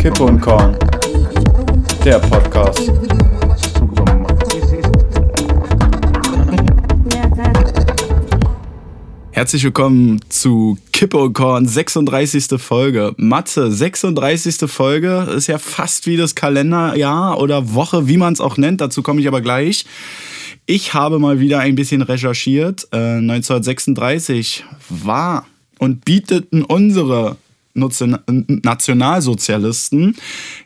Kippe und Korn, der Podcast. Herzlich willkommen zu Kippe und Korn, 36. Folge. Matze, 36. Folge ist ja fast wie das Kalenderjahr oder Woche, wie man es auch nennt. Dazu komme ich aber gleich. Ich habe mal wieder ein bisschen recherchiert. Äh, 1936 war und bieteten unsere Nationalsozialisten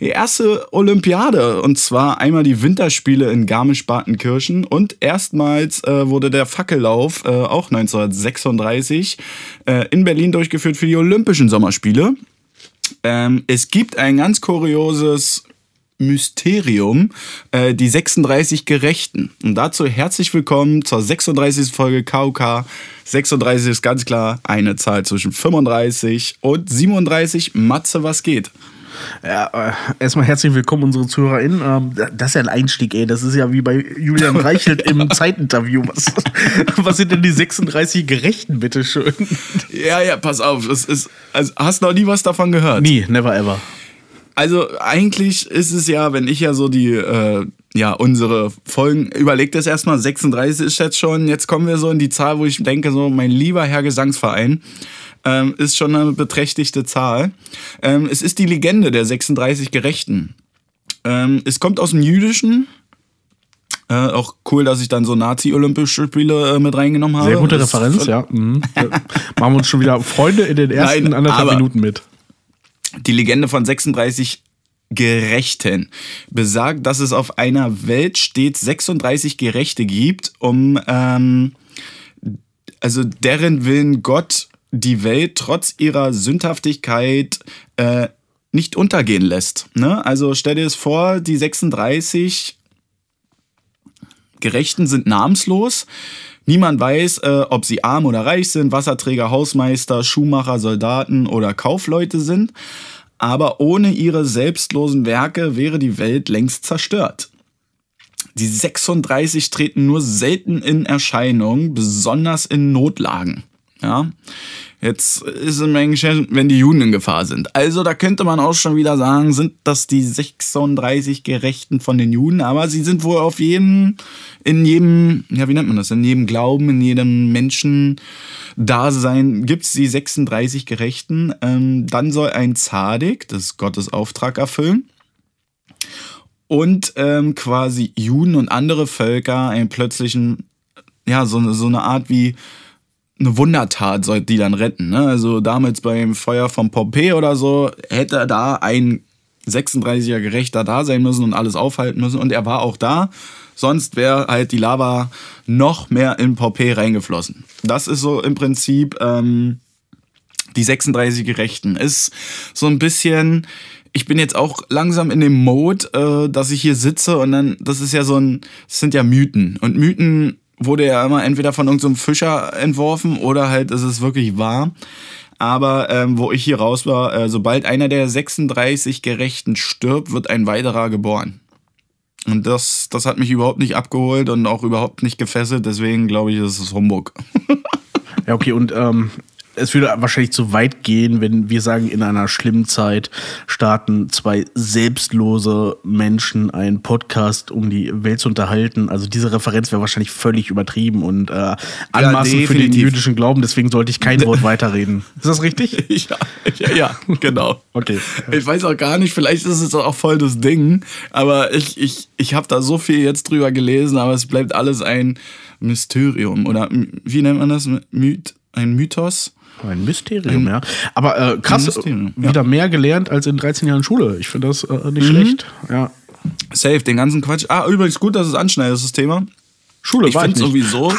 die erste Olympiade und zwar einmal die Winterspiele in Garmisch-Partenkirchen und erstmals äh, wurde der Fackellauf äh, auch 1936 äh, in Berlin durchgeführt für die Olympischen Sommerspiele. Ähm, es gibt ein ganz kurioses Mysterium, äh, die 36 Gerechten. Und dazu herzlich willkommen zur 36. Folge KUK. 36 ist ganz klar eine Zahl zwischen 35 und 37. Matze, was geht? Ja, äh, erstmal herzlich willkommen, unsere ZuhörerInnen. Ähm, das ist ja ein Einstieg, ey. Das ist ja wie bei Julian Reichelt im Zeitinterview. Was, was sind denn die 36 Gerechten, bitteschön? Ja, ja, pass auf. Das ist, also, hast noch nie was davon gehört? Nie, never ever. Also eigentlich ist es ja, wenn ich ja so die, äh, ja, unsere Folgen, überlegt das erstmal, 36 ist jetzt schon, jetzt kommen wir so in die Zahl, wo ich denke, so mein lieber Herr Gesangsverein, ähm, ist schon eine beträchtliche Zahl. Ähm, es ist die Legende der 36 Gerechten. Ähm, es kommt aus dem Jüdischen, äh, auch cool, dass ich dann so Nazi-Olympische Spiele äh, mit reingenommen habe. Sehr gute Referenz, ja. Mhm. Machen wir uns schon wieder Freunde in den ersten Nein, anderthalb Minuten mit. Die Legende von 36 Gerechten besagt, dass es auf einer Welt stets 36 Gerechte gibt, um ähm, also deren Willen Gott die Welt trotz ihrer Sündhaftigkeit äh, nicht untergehen lässt. Ne? Also stell dir es vor, die 36 Gerechten sind namenslos. Niemand weiß, äh, ob sie arm oder reich sind, Wasserträger, Hausmeister, Schuhmacher, Soldaten oder Kaufleute sind. Aber ohne ihre selbstlosen Werke wäre die Welt längst zerstört. Die 36 treten nur selten in Erscheinung, besonders in Notlagen. Ja, Jetzt ist es eigentlich, wenn die Juden in Gefahr sind. Also da könnte man auch schon wieder sagen, sind das die 36 Gerechten von den Juden, aber sie sind wohl auf jedem, in jedem, ja wie nennt man das, in jedem Glauben, in jedem Menschen Dasein gibt es die 36 Gerechten. Ähm, dann soll ein Zadig, das ist Gottes Auftrag, erfüllen. Und ähm, quasi Juden und andere Völker einen plötzlichen, ja, so, so eine Art wie eine Wundertat sollte die dann retten. Ne? Also damals beim Feuer von Pompeii oder so hätte da ein 36er Gerechter da sein müssen und alles aufhalten müssen. Und er war auch da. Sonst wäre halt die Lava noch mehr in Pompeii reingeflossen. Das ist so im Prinzip ähm, die 36 Gerechten. Ist so ein bisschen ich bin jetzt auch langsam in dem Mode, äh, dass ich hier sitze und dann, das ist ja so ein, das sind ja Mythen. Und Mythen wurde ja immer entweder von irgendeinem Fischer entworfen oder halt ist es wirklich wahr. Aber ähm, wo ich hier raus war, äh, sobald einer der 36 Gerechten stirbt, wird ein weiterer geboren. Und das, das hat mich überhaupt nicht abgeholt und auch überhaupt nicht gefesselt. Deswegen glaube ich, ist es Humbug. ja, okay. Und ähm, es würde wahrscheinlich zu weit gehen, wenn wir sagen, in einer schlimmen Zeit starten zwei selbstlose Menschen einen Podcast, um die Welt zu unterhalten. Also diese Referenz wäre wahrscheinlich völlig übertrieben und äh, anmaßend ja, für den jüdischen Glauben. Deswegen sollte ich kein Wort weiterreden. Ist das richtig? ja, ja, ja, genau. okay. Ich weiß auch gar nicht, vielleicht ist es auch voll das Ding, aber ich, ich, ich habe da so viel jetzt drüber gelesen, aber es bleibt alles ein Mysterium oder wie nennt man das? Myth, ein Mythos? Ein Mysterium, ein, ja. Aber äh, krass, Mysterium, wieder ja. mehr gelernt als in 13 Jahren Schule. Ich finde das äh, nicht mhm. schlecht. Ja. Safe, den ganzen Quatsch. Ah, übrigens gut, dass es anschneidest, das Thema. Schule, ich finde sowieso.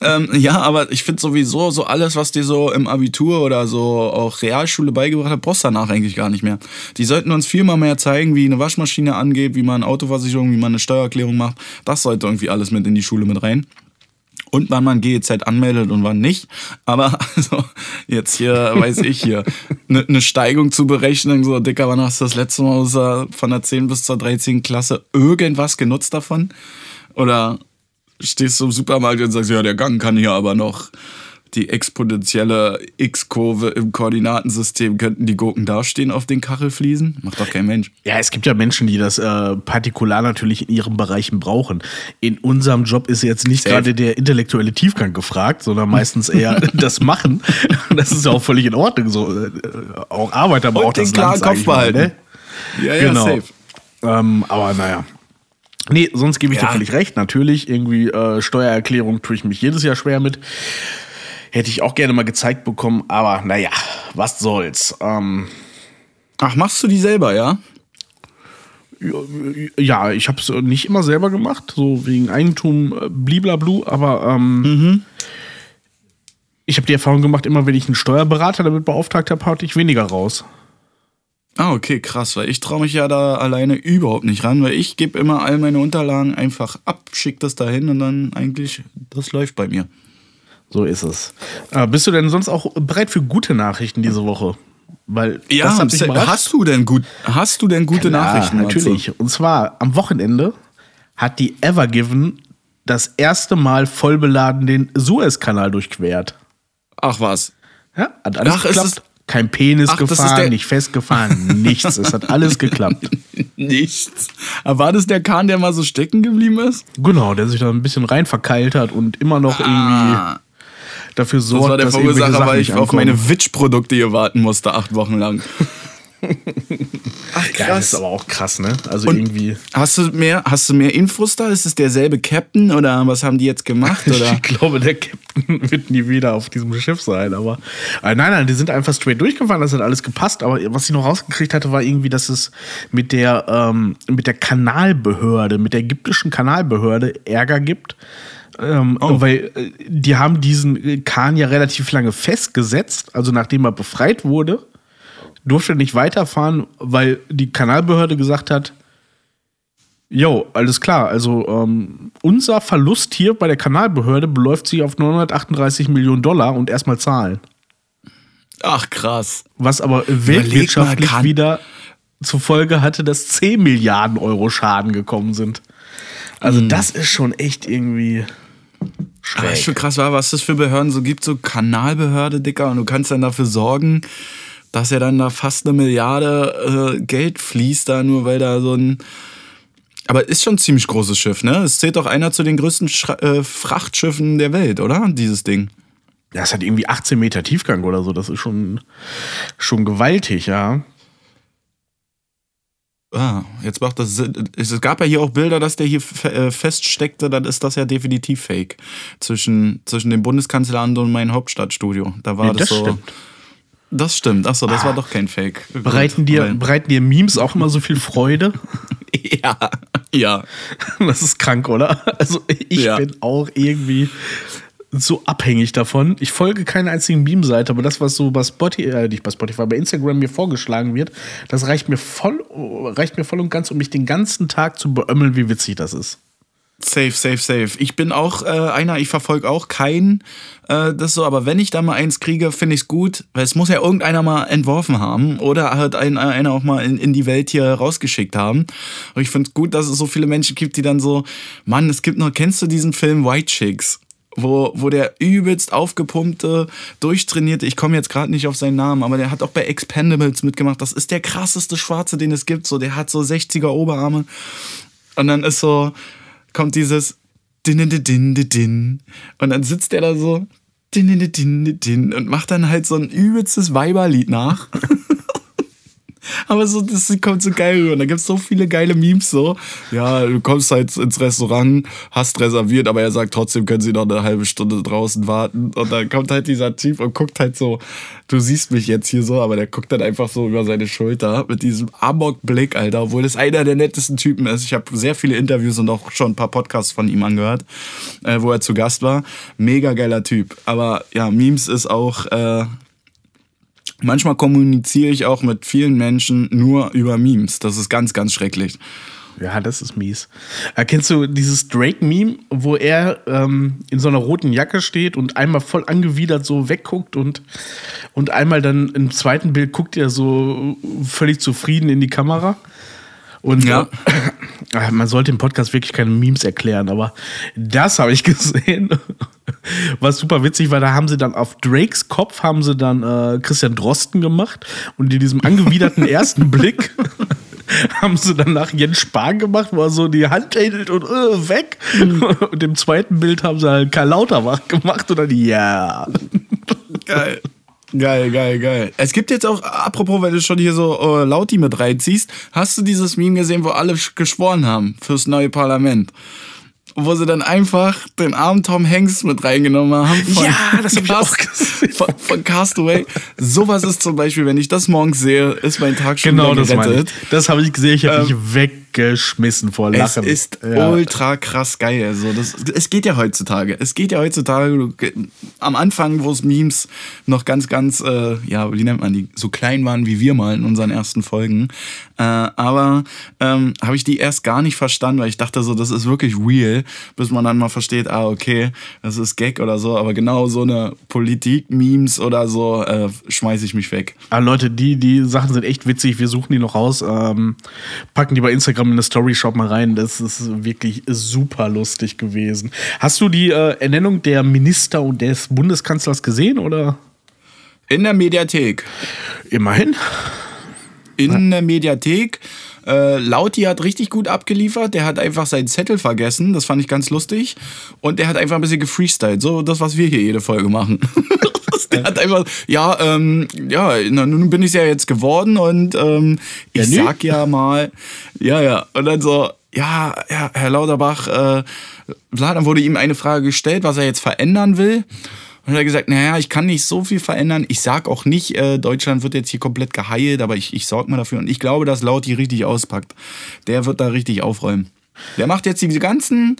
ähm, ja, aber ich finde sowieso, so alles, was dir so im Abitur oder so auch Realschule beigebracht hat, brauchst du danach eigentlich gar nicht mehr. Die sollten uns viel mal mehr zeigen, wie eine Waschmaschine angeht, wie man Autoversicherung, wie man eine Steuererklärung macht. Das sollte irgendwie alles mit in die Schule mit rein und wann man GEZ anmeldet und wann nicht. Aber also, jetzt hier, weiß ich hier, eine ne Steigung zu berechnen, so dicker, wann hast du das letzte Mal von der 10 bis zur 13 Klasse irgendwas genutzt davon? Oder stehst du im Supermarkt und sagst, ja, der Gang kann hier aber noch die exponentielle X-Kurve im Koordinatensystem könnten die Gurken dastehen auf den Kachelfliesen? Macht doch kein Mensch. Ja, es gibt ja Menschen, die das äh, partikular natürlich in ihren Bereichen brauchen. In unserem Job ist jetzt nicht Safe. gerade der intellektuelle Tiefgang gefragt, sondern meistens eher das Machen. Das ist ja auch völlig in Ordnung. So, äh, auch Arbeiter braucht Und den das klaren Land, Kopf mal, behalten. ne? Ja, Genau. Ähm, aber naja. Nee, sonst gebe ich dir Ja. völlig recht. Natürlich, irgendwie äh, Steuererklärung tue ich mich jedes Jahr schwer mit. Hätte ich auch gerne mal gezeigt bekommen, aber naja, was soll's. Ähm, Ach, machst du die selber, ja? ja, ich habe es nicht immer selber gemacht, so wegen Eigentum, äh, bliblablu, aber ähm, ich habe die Erfahrung gemacht, immer wenn ich einen Steuerberater damit beauftragt habe, hatte ich weniger raus. Ah, okay, krass, weil ich traue mich ja da alleine überhaupt nicht ran, weil ich gebe immer all meine Unterlagen einfach ab, schick das dahin und dann eigentlich, das läuft bei mir. So ist es. Äh, bist du denn sonst auch bereit für gute Nachrichten diese Woche? Weil das hat mich überrascht. hast du denn gut, hast du denn gute Klar, Nachrichten? Natürlich. Und zwar am Wochenende hat die Evergiven das erste Mal vollbeladen den Suezkanal durchquert. Ach was. Ja, hat alles Ach, ist geklappt. es- Kein Penis Ach, ist gefahren, der- nicht festgefahren, nichts. Es hat alles geklappt. Nichts. Aber war das der Kahn, der mal so stecken geblieben ist? Genau, der sich da ein bisschen rein verkeilt hat und immer noch irgendwie dafür Das sorgt, war der dass irgendwelche Verursacher, Sachen weil ich nicht auf ankommen. meine Witch-Produkte hier warten musste, acht Wochen lang. Ach, Ja, das ist aber auch krass, ne? Also Und- irgendwie. Hast du mehr, hast du mehr Infos da? Ist es derselbe Captain oder was haben die jetzt gemacht? Oder? Ich glaube, der Captain wird nie wieder auf diesem Schiff sein, aber. Äh, nein, nein, die sind einfach straight durchgefahren, das hat alles gepasst. Aber was ich noch rausgekriegt hatte, war irgendwie, dass es mit der, ähm, mit der Kanalbehörde, mit der ägyptischen Kanalbehörde Ärger gibt. Ähm, Oh. Weil äh, die haben diesen Kahn ja relativ lange festgesetzt, also nachdem er befreit wurde, durfte er nicht weiterfahren, weil die Kanalbehörde gesagt hat, Jo, alles klar. Also ähm, unser Verlust hier bei der Kanalbehörde beläuft sich auf 938 Millionen Dollar und erstmal zahlen. Ach krass. Was aber weltwirtschaftlich kann- wieder zur Folge hatte, dass 10 Milliarden Euro Schaden gekommen sind. Also Hm. das ist schon echt irgendwie Aber ist schon schräg. krass, war, was es für Behörden so gibt, so Kanalbehörde, Dicker, und du kannst dann dafür sorgen, dass ja dann da fast eine Milliarde äh, Geld fließt, da nur weil da so ein. Aber ist schon ein ziemlich großes Schiff, ne? Es zählt doch einer zu den größten Schra äh, Frachtschiffen der Welt, oder? Dieses Ding. Ja, es hat irgendwie 18 Meter Tiefgang oder so. Das ist schon, schon gewaltig, ja. Ah, jetzt macht das Sinn. Es gab ja hier auch Bilder, dass der hier äh, feststeckte, dann ist das ja definitiv fake. Zwischen, zwischen dem Bundeskanzleramt und meinem Hauptstadtstudio. Da war Nee, das, das so. stimmt. Das stimmt. Achso, das war doch kein Fake. Bereiten dir, bereiten dir Memes auch immer so viel Freude? Ja, ja. Das ist krank, oder? Also ich Ja. bin auch irgendwie so abhängig davon. Ich folge keiner einzigen Meme-Seite, aber das, was so bei Spotify, äh, nicht bei Spotify, bei Instagram mir vorgeschlagen wird, das reicht mir voll, reicht mir voll und ganz, um mich den ganzen Tag zu beömmeln, wie witzig das ist. Safe, safe, safe. Ich bin auch äh, einer, ich verfolge auch keinen, äh, das so, aber wenn ich da mal eins kriege, finde ich es gut, weil es muss ja irgendeiner mal entworfen haben oder halt ein, einer auch mal in, in die Welt hier rausgeschickt haben. Und ich finde es gut, dass es so viele Menschen gibt, die dann so, Mann, es gibt noch, kennst du diesen Film White Chicks? Wo, wo der übelst aufgepumpte, durchtrainierte, ich komme jetzt gerade nicht auf seinen Namen, aber der hat auch bei Expendables mitgemacht. Das ist der krasseste Schwarze, den es gibt. So, der hat so 60er Oberarme. Und dann ist so, kommt dieses din din din din din und dann sitzt der da so din din din din und macht dann halt so ein übelstes Weiberlied nach. Aber so, das kommt so geil rüber. Da gibt es so viele geile Memes so. Ja, du kommst halt ins Restaurant, hast reserviert, aber er sagt trotzdem, können sie noch eine halbe Stunde draußen warten. Und dann kommt halt dieser Typ und guckt halt so, du siehst mich jetzt hier so, aber der guckt dann einfach so über seine Schulter mit diesem Amok-Blick, Alter, obwohl das einer der nettesten Typen ist. Ich habe sehr viele Interviews und auch schon ein paar Podcasts von ihm angehört, äh, wo er zu Gast war. Mega geiler Typ. Aber ja, Memes ist auch, äh, Manchmal kommuniziere ich auch mit vielen Menschen nur über Memes. Das ist ganz, ganz schrecklich. Ja, das ist mies. Äh, kennst du dieses Drake-Meme, wo er ähm, in so einer roten Jacke steht und einmal voll angewidert so wegguckt und, und einmal dann im zweiten Bild guckt er so völlig zufrieden in die Kamera? Und Ja. äh, man sollte im Podcast wirklich keine Memes erklären, aber das habe ich gesehen. Was super witzig war, da haben sie dann auf Drakes Kopf haben sie dann äh, Christian Drosten gemacht und in diesem angewiderten ersten Blick haben sie dann nach Jens Spahn gemacht, wo er so die Hand hält und äh, weg. Und im zweiten Bild haben sie halt Karl Lauterbach gemacht und dann ja. Geil. Geil, geil, geil. Es gibt jetzt auch, apropos, wenn du schon hier so äh, Lauti mit reinziehst, hast du dieses Meme gesehen, wo alle sch- geschworen haben fürs neue Parlament? Wo sie dann einfach den armen Tom Hanks mit reingenommen haben. Von Ja, das hab ich auch gesehen. Von, von Castaway. Sowas ist zum Beispiel, wenn ich das morgens sehe, ist mein Tag schon Genau, wieder das meine ich. gerettet. Das habe ich gesehen, ich habe Ähm, mich weggeschmissen vor Es Lachen. ist Ja. ultra krass geil. Also das, es geht ja heutzutage. Es geht ja heutzutage am Anfang, wo es Memes noch ganz, ganz, äh, ja, wie nennt man die, so klein waren wie wir mal in unseren ersten Folgen. Äh, aber ähm, habe ich die erst gar nicht verstanden, weil ich dachte so, das ist wirklich real, bis man dann mal versteht, ah, okay, das ist Gag oder so. Aber genau so eine Politik-Memes oder so äh, schmeiße ich mich weg. Ah, Leute, die, die Sachen sind echt witzig. Wir suchen die noch raus. Ähm, packen die bei Instagram in eine Story, schaut mal rein. Das ist wirklich super lustig gewesen. Hast du die äh, Ernennung der Minister und des Bundeskanzlers gesehen oder? In der Mediathek. Immerhin. in der Mediathek. Äh, Lauti hat richtig gut abgeliefert. Der hat einfach seinen Zettel vergessen. Das fand ich ganz lustig. Und der hat einfach ein bisschen gefreestylt. So das, was wir hier jede Folge machen. der hat einfach, ja, ähm, ja, na, nun bin ich ja jetzt geworden und ähm, ich Ja, sag ja mal, ja, ja. Und dann so, ja, ja Herr Lauterbach, äh, dann wurde ihm eine Frage gestellt, was er jetzt verändern will. Und er hat gesagt, naja, ich kann nicht so viel verändern. Ich sag auch nicht, äh, Deutschland wird jetzt hier komplett geheilt, aber ich, ich sorge mal dafür. Und ich glaube, dass Lauti richtig auspackt. Der wird da richtig aufräumen. Der macht jetzt diese ganzen,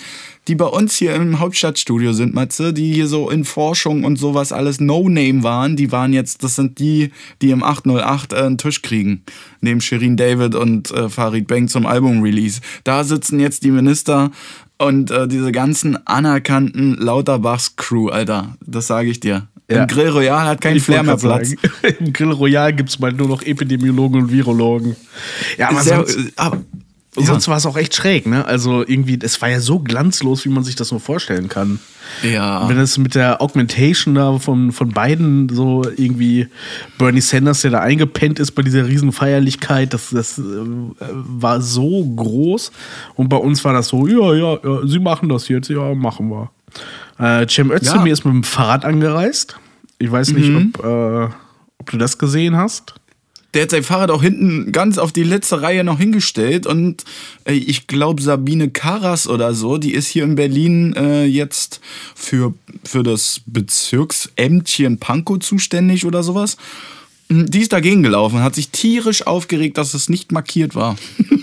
die bei uns hier im Hauptstadtstudio sind, Matze, die hier so in Forschung und sowas alles No-Name waren, die waren jetzt, das sind die, die im 808 äh, einen Tisch kriegen. Neben Shirin David und äh, Farid Bang zum Album-Release. Da sitzen jetzt die Minister und äh, diese ganzen anerkannten Lauterbachs-Crew, Alter. Das sage ich dir. Ja. Im Grill Royal hat kein Ich Flair mehr Platz. Im Grill Royal gibt es mal nur noch Epidemiologen und Virologen. Ja, aber Sehr, sonst, aber, sonst war es auch echt schräg, ne? Also irgendwie, es war ja so glanzlos, wie man sich das nur vorstellen kann. ja. Wenn es mit der Augmentation da von, von beiden so irgendwie Bernie Sanders, der da eingepennt ist bei dieser riesen Feierlichkeit, das, das äh, war so groß. Und bei uns war das so, ja, ja, ja sie machen das jetzt, ja, machen wir. Äh, Cem Özdemir Ja. ist mit dem Fahrrad angereist. Ich weiß nicht, ob, äh, ob du das gesehen hast. Der hat sein Fahrrad auch hinten ganz auf die letzte Reihe noch hingestellt und äh, ich glaube Sabine Karas oder so, die ist hier in Berlin äh, jetzt für, für das Bezirksämtchen Pankow zuständig oder sowas. Hm, Die ist dagegen gelaufen, hat sich tierisch aufgeregt, dass es nicht markiert war.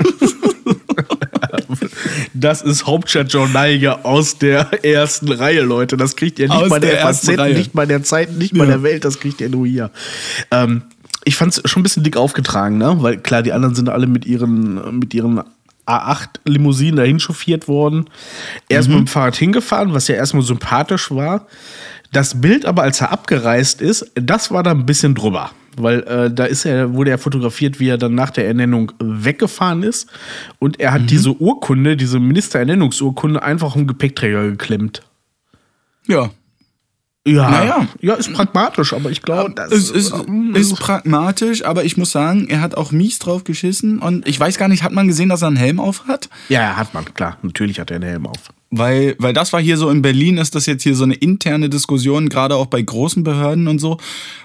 Das ist Hauptstadtjournal ja aus der ersten Reihe, Leute. Das kriegt ihr nicht Aus bei der, der FAZ, nicht bei der Zeit, nicht bei Ja. der Welt, das kriegt ihr nur hier. Ähm, ich fand es schon ein bisschen dick aufgetragen, ne? Weil klar, die anderen sind alle mit ihren, mit ihren A8-Limousinen dahin chauffiert worden. Er ist mit dem Fahrrad hingefahren, was ja erstmal sympathisch war. Das Bild aber, als er abgereist ist, das war da ein bisschen drüber. Weil äh, da ist er, wurde er fotografiert, wie er dann nach der Ernennung weggefahren ist. Und er hat diese Urkunde, diese Ministerernennungsurkunde, einfach im Gepäckträger geklemmt. Ja. Ja, Naja. ja, ist pragmatisch, aber ich glaube, das Es ist, ähm, ist pragmatisch, aber ich muss sagen, er hat auch mies drauf geschissen und ich weiß gar nicht, hat man gesehen, dass er einen Helm auf hat? Ja, hat man, klar. Natürlich hat er einen Helm auf. Weil, weil das war hier so in Berlin, ist das jetzt hier so eine interne Diskussion, gerade auch bei großen Behörden und so.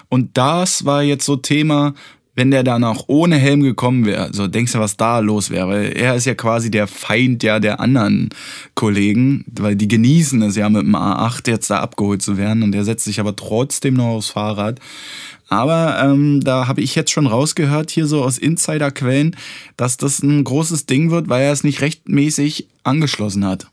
Und das war jetzt so Thema, wenn der dann auch ohne Helm gekommen wäre. So, denkst du, was da los wäre? Weil er ist ja quasi der Feind ja der anderen Kollegen, weil die genießen es ja mit dem A8 jetzt da abgeholt zu werden und der setzt sich aber trotzdem noch aufs Fahrrad. Aber ähm, da habe ich jetzt schon rausgehört, hier so aus Insiderquellen, dass das ein großes Ding wird, weil er es nicht rechtmäßig angeschlossen hat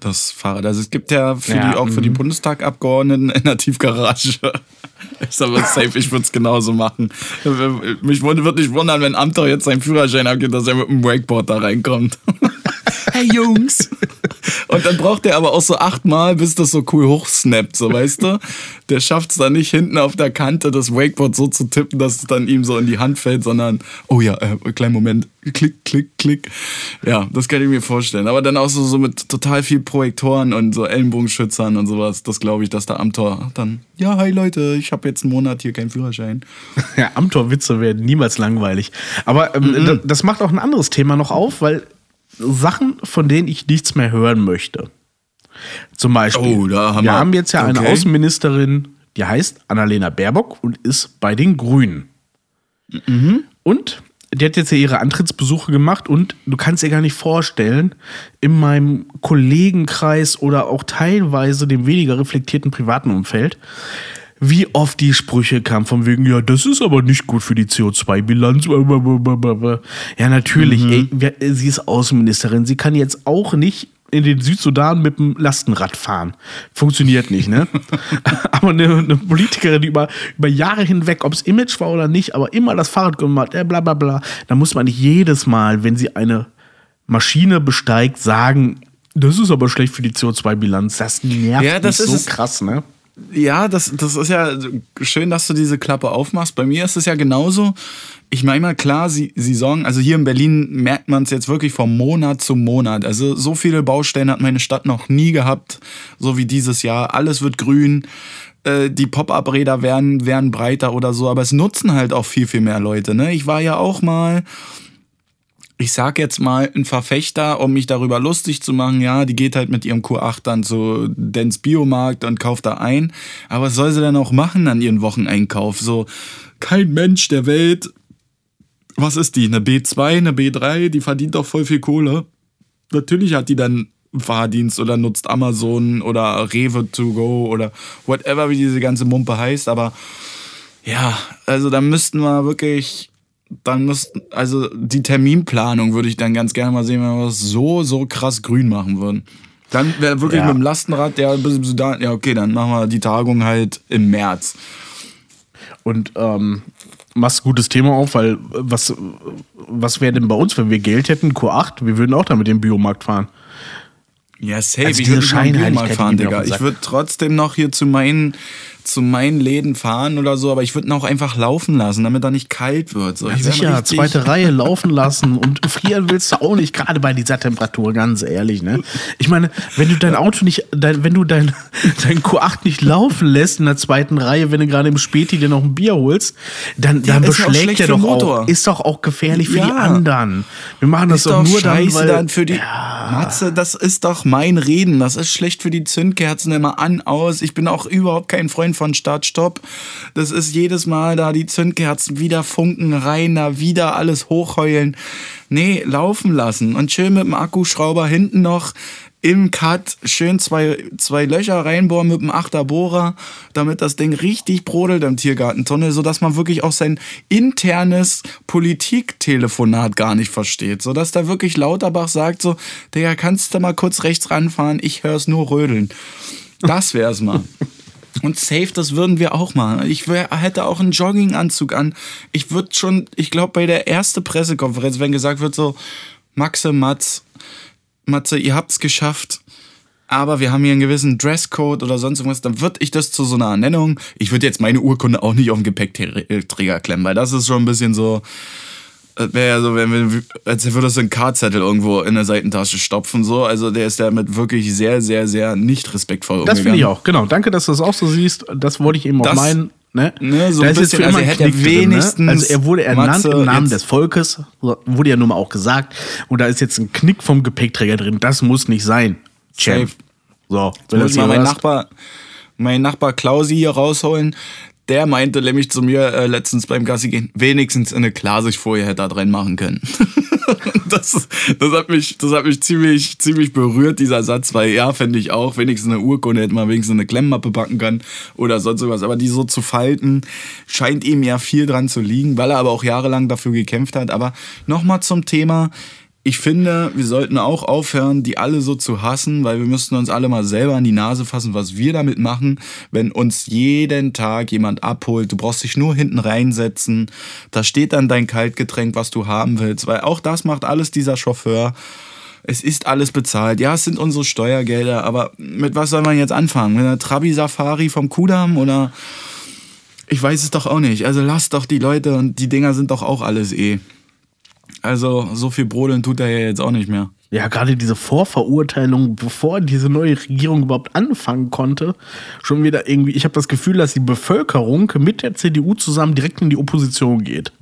das Fahrrad. Also es gibt ja, für Ja, die, auch für die mhm. Bundestagabgeordneten in der Tiefgarage. Ist aber safe, ich würde es genauso machen. Mich würde nicht wundern, wenn Amthor jetzt seinen Führerschein abgibt, dass er mit dem Wakeboard da reinkommt. hey Jungs. Und dann braucht er aber auch so achtmal, bis das so cool hochsnappt, so weißt du. Der schafft es dann nicht hinten auf der Kante das Wakeboard so zu tippen, dass es dann ihm so in die Hand fällt, sondern, oh ja, äh, kleinen Moment, klick, klick, klick. Ja, das kann ich mir vorstellen. Aber dann auch so, so mit total viel Projektoren und so Ellenbogenschützern und sowas. Das glaube ich, dass der Amtor dann, ja, hi Leute, ich habe jetzt einen Monat hier keinen Führerschein. Ja, Amtor-Witze werden niemals langweilig. Aber ähm, Mhm. da- das macht auch ein anderes Thema noch auf, weil Sachen, von denen ich nichts mehr hören möchte. Zum Beispiel, Oh, haben wir wir- haben jetzt ja eine okay. Außenministerin, die heißt Annalena Baerbock und ist bei den Grünen. Mhm. Und die hat jetzt ja ihre Antrittsbesuche gemacht und du kannst dir gar nicht vorstellen, in meinem Kollegenkreis oder auch teilweise dem weniger reflektierten privaten Umfeld, wie oft die Sprüche kamen von wegen, ja, das ist aber nicht gut für die CO2-Bilanz. Ja, natürlich, ey, wer- sie ist Außenministerin, sie kann jetzt auch nicht in den Südsudan mit dem Lastenrad fahren. Funktioniert nicht, ne? aber eine, eine Politikerin, die über, über Jahre hinweg, ob es Image war oder nicht, aber immer das Fahrrad gemacht, äh, bla bla bla, da muss man nicht jedes Mal, wenn sie eine Maschine besteigt, sagen, das ist aber schlecht für die CO2-Bilanz. Das nervt Ja, das mich ist so krass, ne? Ja, das, das ist ja schön, dass du diese Klappe aufmachst. Bei mir ist es ja genauso. Ich meine mal, klar, sie, sie sorgen, also hier in Berlin merkt man es jetzt wirklich von Monat zu Monat. Also so viele Baustellen hat meine Stadt noch nie gehabt, so wie dieses Jahr. Alles wird grün. Äh, Die Pop-Up-Räder werden, werden breiter oder so, aber es nutzen halt auch viel, viel mehr Leute. Ne? Ich war ja auch mal ich sag jetzt mal, ein Verfechter, um mich darüber lustig zu machen, ja, die geht halt mit ihrem Q8 dann zu Dens Biomarkt und kauft da ein. Aber was soll sie denn auch machen an ihren Wocheneinkauf? So, kein Mensch der Welt, was ist die? Eine B2, eine B3, die verdient doch voll viel Kohle. Natürlich hat die dann Fahrdienst oder nutzt Amazon oder Rewe to go oder whatever, wie diese ganze Mumpe heißt, aber ja, also da müssten wir wirklich, dann müssten, also die Terminplanung würde ich dann ganz gerne mal sehen, wenn wir das so, so krass grün machen würden. Dann wäre wirklich Ja. mit dem Lastenrad, der bis Sudan, ja okay, dann machen wir die Tagung halt im März. Und ähm, machst gutes Thema auf, weil äh, was, was wäre denn bei uns, wenn wir Geld hätten? Q8, wir würden auch da mit dem Biomarkt fahren. Ja, safe. Also ich würde Scheinheiligkeit, fahren, Digga. Ich würde trotzdem noch hier zu meinen, zu meinen Läden fahren oder so, aber ich würde ihn auch einfach laufen lassen, damit er nicht kalt wird. So, wär Sicher, zweite Reihe laufen lassen und frieren willst du auch nicht, gerade bei dieser Temperatur, ganz ehrlich, ne? Ich meine, wenn du dein Auto nicht, dein, wenn du dein, dein Q8 nicht laufen lässt in der zweiten Reihe, wenn du gerade im Späti dir noch ein Bier holst, dann, dann ja beschlägt für doch Motor. auch, ist doch auch gefährlich für Ja. die anderen. Wir machen das ist doch doch nur dann, weil, dann für die Matze, das ist doch mein Reden. Das ist schlecht für die Zündkerzen immer an, aus. Ich bin auch überhaupt kein Freund von Start, Stopp. Das ist jedes Mal da die Zündkerzen wieder funken rein, da wieder alles hochheulen. Nee, laufen lassen und schön mit dem Akkuschrauber hinten noch im Cut schön zwei, zwei Löcher reinbohren mit dem Achterbohrer, damit das Ding richtig brodelt im Tiergartentunnel, sodass man wirklich auch sein internes Politiktelefonat gar nicht versteht. Sodass da wirklich Lauterbach sagt so, Digga, kannst du mal kurz rechts ranfahren, ich hör's nur rödeln. Das wär's mal. Und safe, das würden wir auch machen. Ich wär, hätte auch einen Jogginganzug an. Ich würde schon, ich glaube, bei der ersten Pressekonferenz, wenn gesagt wird so, Maxe, Matz, Matze, ihr habt's geschafft, aber wir haben hier einen gewissen Dresscode oder sonst irgendwas, dann würde ich das zu so einer Ernennung, ich würde jetzt meine Urkunde auch nicht auf den Gepäckträger klemmen, weil das ist schon ein bisschen so, wäre ja so, wenn wir, als würdest du einen Kartzettel irgendwo in der Seitentasche stopfen, so, also der ist damit wirklich sehr, sehr, sehr nicht respektvoll Das finde ich umgegangen. auch, genau. Danke, dass du das auch so siehst. Das wollte ich eben auch Das- meinen. Ne? ne, so da ein ist jetzt bisschen, für immer also er hätte drin, wenigstens ne? Also er wurde ernannt Matze im Namen jetzt- des Volkes, wurde ja nun mal auch gesagt. Und da ist jetzt ein Knick vom Gepäckträger drin. Das muss nicht sein. Champ. So, wenn muss das mal hörst. Nachbar, meinen Nachbar Klausi hier rausholen. Der meinte nämlich zu mir äh, letztens beim Gassi gehen, wenigstens eine Klarsichtfolie hätte er drin machen können. das, das hat mich, das hat mich ziemlich, ziemlich berührt, dieser Satz, weil ja, fände ich auch, wenigstens eine Urkunde hätte man wenigstens eine Klemmmappe packen können oder sonst irgendwas. Aber die so zu falten, scheint ihm ja viel dran zu liegen, weil er aber auch jahrelang dafür gekämpft hat. Aber nochmal zum Thema, ich finde, wir sollten auch aufhören, die alle so zu hassen, weil wir müssten uns alle mal selber an die Nase fassen, was wir damit machen, wenn uns jeden Tag jemand abholt. Du brauchst dich nur hinten reinsetzen. Da steht dann dein Kaltgetränk, was du haben willst, weil auch das macht alles dieser Chauffeur. Es ist alles bezahlt. Ja, es sind unsere Steuergelder, aber mit was soll man jetzt anfangen? Mit einer Trabi-Safari vom Kudamm oder. Ich weiß es doch auch nicht. Also lasst doch die Leute und die Dinger sind doch auch alles eh. Also so viel Brodeln tut er ja jetzt auch nicht mehr. Ja, gerade diese Vorverurteilung, bevor diese neue Regierung überhaupt anfangen konnte, schon wieder irgendwie, ich habe das Gefühl, dass die Bevölkerung mit der CDU zusammen direkt in die Opposition geht.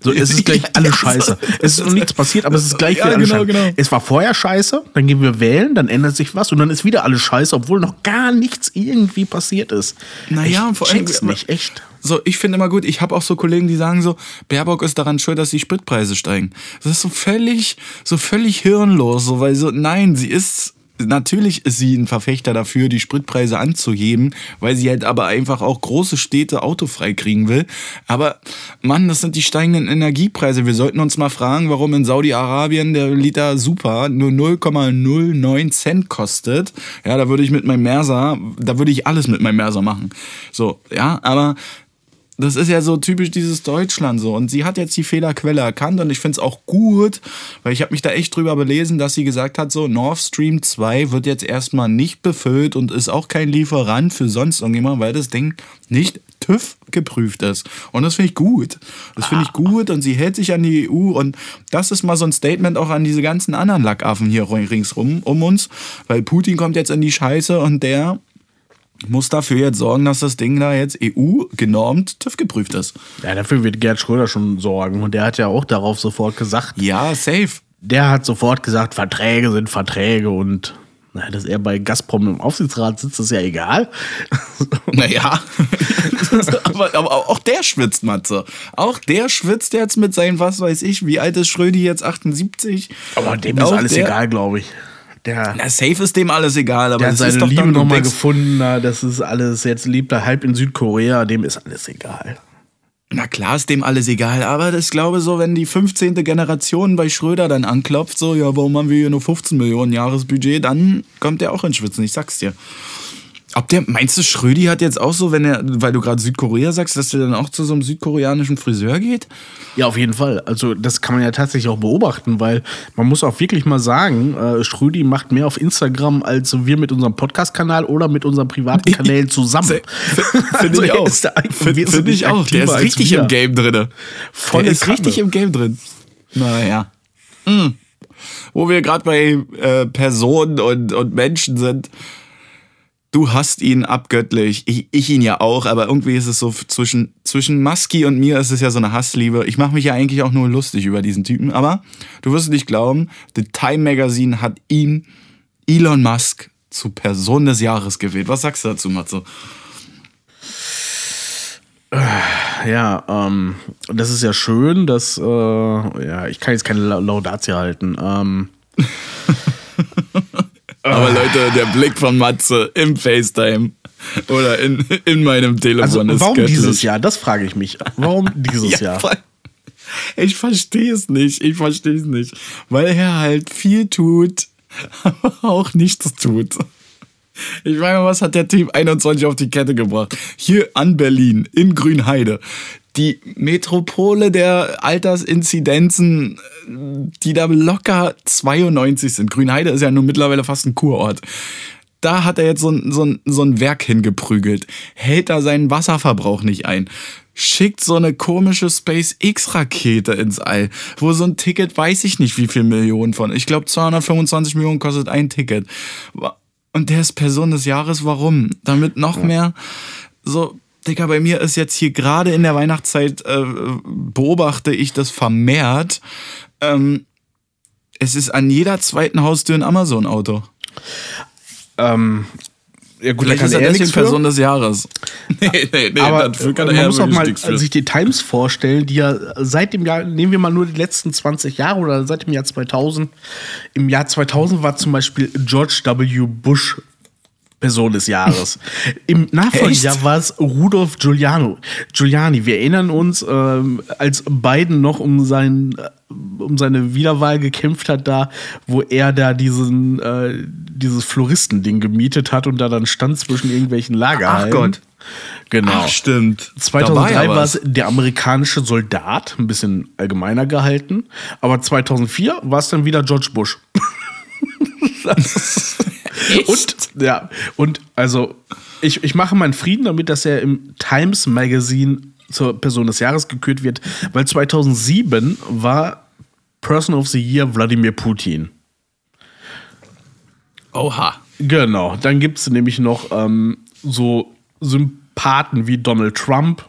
So, es ist gleich alles scheiße. Es ist noch nichts passiert, aber es ist gleich Ja, wieder alles genau, scheiße. genau. Es war vorher scheiße, dann gehen wir wählen, dann ändert sich was und dann ist wieder alles scheiße, obwohl noch gar nichts irgendwie passiert ist. Naja, ich vor allem- nicht, echt. So, ich finde immer gut, ich habe auch so Kollegen, die sagen so, Baerbock ist daran schuld, dass die Spritpreise steigen. Das ist so völlig, so völlig hirnlos, so, weil so, nein, sie ist, natürlich ist sie ein Verfechter dafür, die Spritpreise anzuheben, weil sie halt aber einfach auch große Städte autofrei kriegen will. Aber, Mann, das sind die steigenden Energiepreise. Wir sollten uns mal fragen, warum in Saudi-Arabien der Liter Super nur 0,09 Cent kostet. Ja, da würde ich mit meinem Merser, da würde ich alles mit meinem Merser machen. So, ja, aber das ist ja so typisch dieses Deutschland so. Und sie hat jetzt die Fehlerquelle erkannt und ich finde es auch gut, weil ich habe mich da echt drüber belesen, dass sie gesagt hat, so Nord Stream 2 wird jetzt erstmal nicht befüllt und ist auch kein Lieferant für sonst irgendjemand, weil das Ding nicht TÜV geprüft ist. Und das finde ich gut. Das finde ich gut und sie hält sich an die EU und das ist mal so ein Statement auch an diese ganzen anderen Lackaffen hier ringsrum um uns, weil Putin kommt jetzt in die Scheiße und der muss dafür jetzt sorgen, dass das Ding da jetzt EU-genormt TÜV geprüft ist. Ja, dafür wird Gerd Schröder schon sorgen und der hat ja auch darauf sofort gesagt, Ja, safe. der hat sofort gesagt, Verträge sind Verträge und na, dass er bei Gazprom im Aufsichtsrat sitzt, ist ja egal. Naja. aber, aber auch der schwitzt, Matze. Auch der schwitzt jetzt mit seinen, was weiß ich, wie alt ist Schrödi jetzt? 78? Aber dem ist Auch alles der- egal, glaube ich. Der, Na, safe ist dem alles egal, aber der hat das seine ist doch Liebe nochmal gefunden, na, das ist alles, jetzt lebt er halb in Südkorea, dem ist alles egal. Na klar ist dem alles egal, aber das glaube so, wenn die 15. Generation bei Schröder dann anklopft, so, ja, warum haben wir hier nur 15 Millionen Jahresbudget, dann kommt der auch ins Schwitzen, ich sag's dir. Ob der, meinst du, Schrödi hat jetzt auch so, wenn er, weil du gerade Südkorea sagst, dass der dann auch zu so einem südkoreanischen Friseur geht? Ja, auf jeden Fall. Also das kann man ja tatsächlich auch beobachten, weil man muss auch wirklich mal sagen, äh, Schrödi macht mehr auf Instagram als wir mit unserem Podcast-Kanal oder mit unseren privaten Kanälen zusammen. Finde Also ich auch. Finde find ich auch. Der ist richtig im Game drin. Volle Der ist richtig im Game drin. Naja. Mhm. Wo wir gerade bei äh, Personen und, und Menschen sind. Du hast ihn abgöttlich. Ich, ich ihn ja auch, aber irgendwie ist es so zwischen, zwischen Musky und mir ist es ja so eine Hassliebe. Ich mache mich ja eigentlich auch nur lustig über diesen Typen, aber du wirst nicht glauben, The Time Magazine hat ihn, Elon Musk, zu Person des Jahres gewählt. Was sagst du dazu, Matze? Ja, ähm, das ist ja schön, dass, äh, ja, ich kann jetzt keine La- Laudatio halten. Ähm, Aber Leute, der Blick von Matze im FaceTime oder in, in meinem Telefon also ist warum göttlich. dieses Jahr? Das frage ich mich. Warum dieses Ja, Jahr? Ich verstehe es nicht. Ich verstehe es nicht. Weil er halt viel tut, aber auch nichts tut. Ich meine, was hat der Typ 21 auf die Kette gebracht? Hier an Berlin, in Grünheide. Die Metropole der Altersinzidenzen, die da locker 92 sind. Grünheide ist ja nun mittlerweile fast ein Kurort. Da hat er jetzt so ein, so, ein, so ein Werk hingeprügelt, hält da seinen Wasserverbrauch nicht ein, schickt so eine komische SpaceX-Rakete ins All, wo so ein Ticket weiß ich nicht wie viel Millionen von. Ich glaube 225 Millionen kostet ein Ticket. Und der ist Person des Jahres, warum? Damit noch mehr so, Digga, bei mir ist jetzt hier gerade in der Weihnachtszeit, äh, beobachte ich das vermehrt. Ähm, es ist an jeder zweiten Haustür ein Amazon-Auto. Ähm, ja gut, da Vielleicht kann ist er deswegen nichts. Person des Jahres. Nee, nee, nee, Aber dafür kann man er muss auch mal sich die Times vorstellen, die ja seit dem Jahr, nehmen wir mal nur die letzten 20 Jahre oder seit dem Jahr 2000. Im Jahr 2000 war zum Beispiel George W. Bush Person des Jahres. Im Nachfolgejahr war es Rudolf Giuliano. Giuliani. Wir erinnern uns, ähm, als Biden noch um, sein, äh, um seine Wiederwahl gekämpft hat, da, wo er da diesen, äh, dieses Floristending gemietet hat und da dann stand zwischen irgendwelchen Lagerhallen. Gott. Genau. Ach, stimmt. 2003 Da war es der amerikanische Soldat, ein bisschen allgemeiner gehalten. Aber 2004 war es dann wieder George Bush. und, ja, und also ich, ich mache meinen Frieden damit, dass er im Times Magazine zur Person des Jahres gekürt wird, weil 2007 war Person of the Year Wladimir Putin. Oha. Genau, dann gibt es nämlich noch ähm, so Sympathen wie Donald Trump.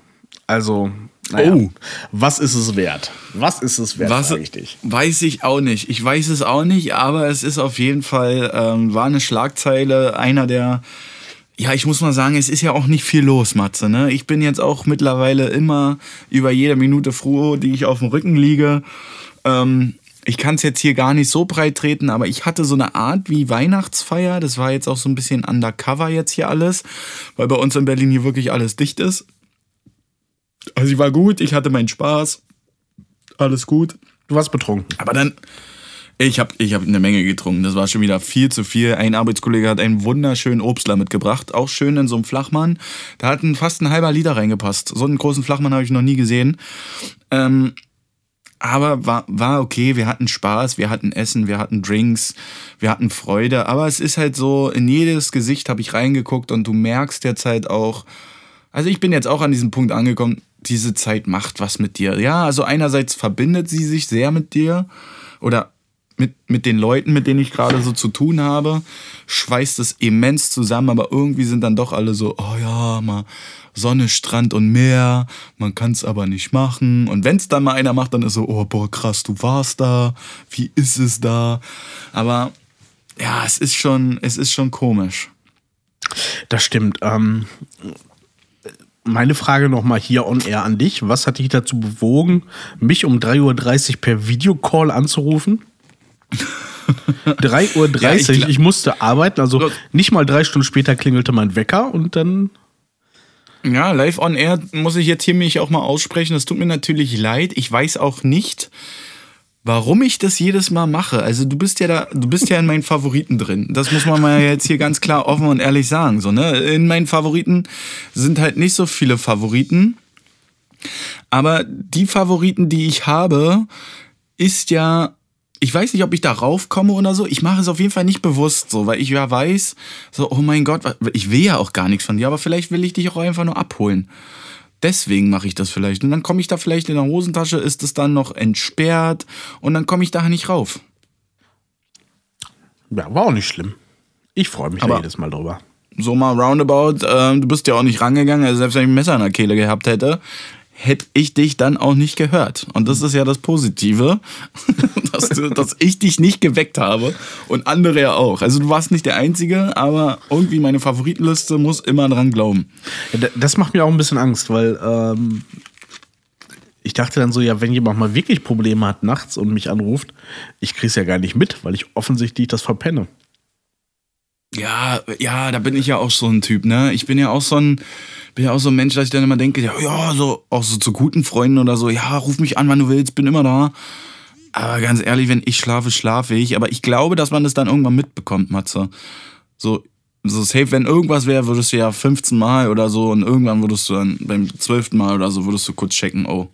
Also, naja, Oh. was ist es wert? Was ist es wert, Was dich. weiß ich auch nicht. Ich weiß es auch nicht, aber es ist auf jeden Fall, ähm, war eine Schlagzeile, einer der. Ja, ich muss mal sagen, es ist ja auch nicht viel los, Matze. Ne? Ich bin jetzt auch mittlerweile immer über jede Minute froh, die ich auf dem Rücken liege. Ähm, ich kann es jetzt hier gar nicht so breit treten, aber ich hatte so eine Art wie Weihnachtsfeier. Das war jetzt auch so ein bisschen undercover jetzt hier alles, weil bei uns in Berlin hier wirklich alles dicht ist. Also ich war gut, ich hatte meinen Spaß. Alles gut. Du warst betrunken. Aber dann, ich habe ich hab eine Menge getrunken. Das war schon wieder viel zu viel. Ein Arbeitskollege hat einen wunderschönen Obstler mitgebracht. Auch schön in so einem Flachmann. Da hat ein, fast ein halber Liter reingepasst. So einen großen Flachmann habe ich noch nie gesehen. Ähm, aber war, war okay. Wir hatten Spaß, wir hatten Essen, wir hatten Drinks, wir hatten Freude. Aber es ist halt so, in jedes Gesicht habe ich reingeguckt und du merkst jetzt halt auch, also ich bin jetzt auch an diesem Punkt angekommen, diese Zeit macht was mit dir. Ja, also einerseits verbindet sie sich sehr mit dir oder mit, mit den Leuten, mit denen ich gerade so zu tun habe, schweißt es immens zusammen, aber irgendwie sind dann doch alle so, oh ja, mal Sonne, Strand und Meer, man kann es aber nicht machen. Und wenn es dann mal einer macht, dann ist so, oh boah, krass, du warst da, wie ist es da? Aber ja, es ist schon, es ist schon komisch. Das stimmt. Ähm, meine Frage nochmal hier on air an dich. Was hat dich dazu bewogen, mich um 3.30 Uhr per Videocall anzurufen? 3.30 Uhr, Ja, ich ich, musste arbeiten, also nicht mal drei Stunden später klingelte mein Wecker und dann. Ja, live on air muss ich jetzt hier mich auch mal aussprechen. Das tut mir natürlich leid. Ich weiß auch nicht, warum ich das jedes Mal mache. Also du bist ja da, du bist ja in meinen Favoriten drin. Das muss man mal jetzt hier ganz klar offen und ehrlich sagen. So, ne? In meinen Favoriten sind halt nicht so viele Favoriten. Aber die Favoriten, die ich habe, ist ja, ich weiß nicht, ob ich da raufkomme oder so. Ich mache es auf jeden Fall nicht bewusst so, weil ich ja weiß, so, oh mein Gott, ich will ja auch gar nichts von dir, aber vielleicht will ich dich auch einfach nur abholen. Deswegen mache ich das vielleicht. Und dann komme ich da vielleicht in der Hosentasche, ist es dann noch entsperrt und dann komme ich da nicht rauf. Ja, war auch nicht schlimm. Ich freue mich Aber- jedes Mal drüber. So mal roundabout, ähm, du bist ja auch nicht rangegangen, also selbst wenn ich ein Messer in der Kehle gehabt hätte, hätte ich dich dann auch nicht gehört. Und das ist ja das Positive, dass, du, dass ich dich nicht geweckt habe und andere ja auch. Also du warst nicht der Einzige, aber irgendwie meine Favoritenliste muss immer dran glauben. Ja, da- das macht mir auch ein bisschen Angst, weil ähm, ich dachte dann so, ja, wenn jemand mal wirklich Probleme hat nachts und mich anruft, ich krieg's ja gar nicht mit, weil ich offensichtlich das verpenne. Ja, ja, da bin ich ja auch so ein Typ, ne? Ich bin ja auch so ein, bin ja auch so ein Mensch, dass ich dann immer denke, ja, ja, so, auch so zu guten Freunden oder so, ja, ruf mich an, wann du willst, bin immer da. Aber ganz ehrlich, wenn ich schlafe, schlafe ich. Aber ich glaube, dass man das dann irgendwann mitbekommt, Matze. So, so safe, wenn irgendwas wäre, würdest du ja 15 Mal oder so und irgendwann würdest du dann beim 12. Mal oder so, würdest du kurz checken, oh,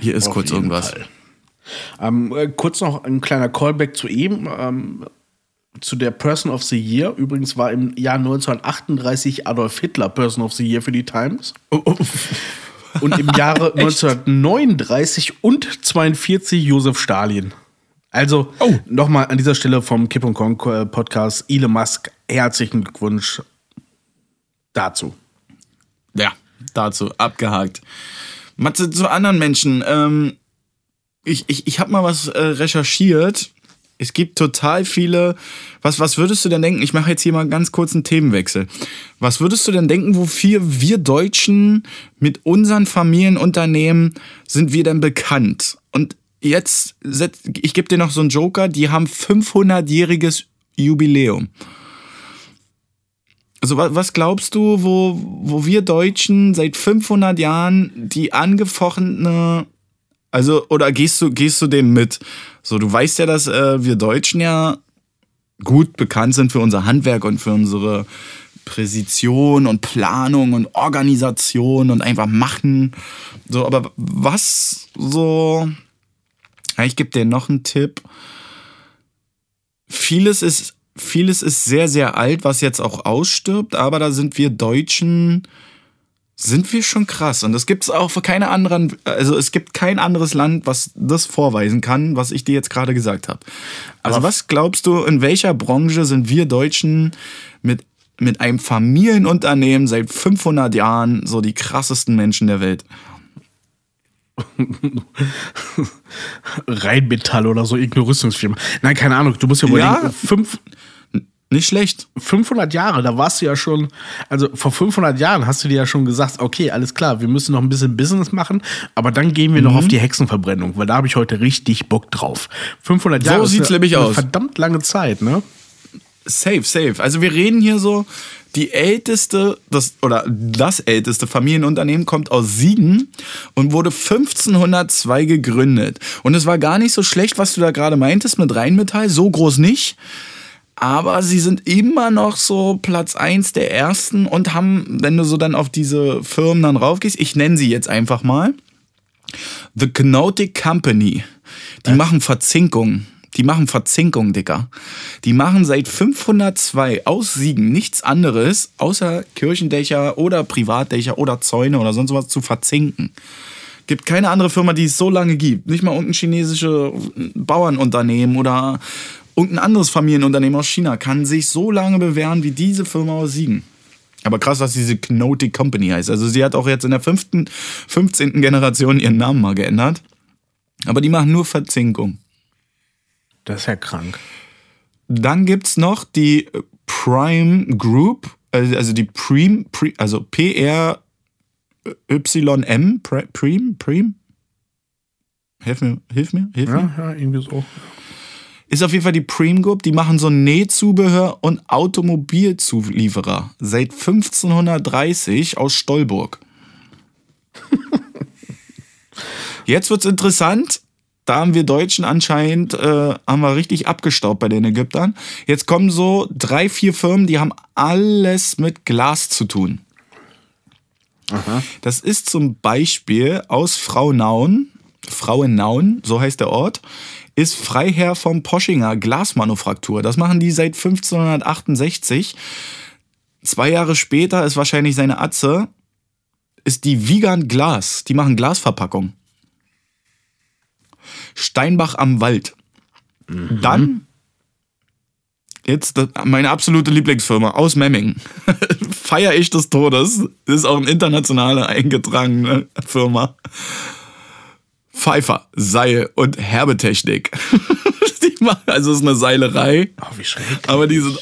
hier ist Auf kurz irgendwas. Ähm, äh, kurz noch ein kleiner Callback zu eben. Ähm, zu der Person of the Year. Übrigens war im Jahr 1938 Adolf Hitler Person of the Year für die Times. Und im Jahre 1939 und 42 Josef Stalin. Also Oh. nochmal an dieser Stelle vom Kipp und Kong äh, Podcast Elon Musk herzlichen Glückwunsch dazu. Ja, dazu, abgehakt. Matze, zu anderen Menschen. Ähm, ich ich, ich habe mal was äh, recherchiert. Es gibt total viele. Was, was würdest du denn denken? Ich mache jetzt hier mal ganz kurz einen Themenwechsel. Was würdest du denn denken, wofür wir Deutschen mit unseren Familienunternehmen sind wir denn bekannt? Und jetzt, ich gebe dir noch so einen Joker, die haben 500-jähriges Jubiläum. Also wa- was glaubst du, wo, wo wir Deutschen seit 500 Jahren die angefochtene, also oder gehst du gehst du dem mit? So, du weißt ja, dass äh, wir Deutschen ja gut bekannt sind für unser Handwerk und für unsere Präzision und Planung und Organisation und einfach machen. So, aber was so? Ich gebe dir noch einen Tipp. vieles ist, vieles ist sehr, sehr alt, was jetzt auch ausstirbt, aber da sind wir Deutschen, sind wir schon krass. Und das gibt es auch für keine anderen, also es gibt kein anderes Land, was das vorweisen kann, was ich dir jetzt gerade gesagt habe. Also Aber- was glaubst du, in welcher Branche sind wir Deutschen mit, mit einem Familienunternehmen seit 500 Jahren so die krassesten Menschen der Welt? Rheinmetall oder so, irgendeine Rüstungsfirma. Nein, keine Ahnung, du musst ja Ja. überlegen, fünf, Nicht schlecht. 500 Jahre, da warst du ja schon, also vor 500 Jahren hast du dir ja schon gesagt, okay, alles klar, wir müssen noch ein bisschen Business machen, aber dann gehen wir Mhm. noch auf die Hexenverbrennung, weil da habe ich heute richtig Bock drauf. 500 So Jahre sieht's ist eine, nämlich aus. verdammt lange Zeit, ne? Safe, safe. Also wir reden hier so, die älteste, das, oder das älteste Familienunternehmen kommt aus Siegen und wurde 1502 gegründet. Und es war gar nicht so schlecht, was du da gerade meintest mit Rheinmetall, so groß nicht. Aber sie sind immer noch so Platz eins der ersten und haben, wenn du so dann auf diese Firmen dann raufgehst, ich nenne sie jetzt einfach mal, The Kenotic Company. Die machen Verzinkung. Die machen Verzinkung, Dicker. Die machen seit 502 aus Siegen nichts anderes, außer Kirchendächer oder Privatdächer oder Zäune oder sonst was zu verzinken. Gibt keine andere Firma, die es so lange gibt. Nicht mal irgendein chinesische Bauernunternehmen oder irgendein anderes Familienunternehmen aus China kann sich so lange bewähren wie diese Firma aus Siegen. Aber krass, dass diese Knotic Company heißt. Also sie hat auch jetzt in der fünften, 15. Generation ihren Namen mal geändert. Aber die machen nur Verzinkung. Das ist ja krank. Dann gibt's noch die Prime Group, also also die Prime, also P-R-Y-M, Prime, Prime. Hilf mir, hilf mir, hilf mir. Ja, ja, irgendwie so. Ist auf jeden Fall die Prime Group, die machen so Nähzubehör und Automobilzulieferer seit 1530 aus Stolburg. Jetzt wird's interessant. Da haben wir Deutschen anscheinend, äh, haben wir richtig abgestaubt bei den Ägyptern. Jetzt kommen so drei, vier Firmen, die haben alles mit Glas zu tun. Das ist zum Beispiel aus Frauenauen, Frauenauen, so heißt der Ort, ist Freiherr vom Poschinger Glasmanufaktur. Das machen die seit 1568. Zwei Jahre später ist wahrscheinlich seine Atze, ist die Wiegand Glas. Die machen Glasverpackung. Steinbach am Wald. Dann, jetzt meine absolute Lieblingsfirma aus Memmingen. Feier ich des Todes. Ist auch eine internationale eingetragene Firma. Pfeiffer, Seil und Herbetechnik. machen, also es ist eine Seilerei, Oh, wie schräg. aber die sind.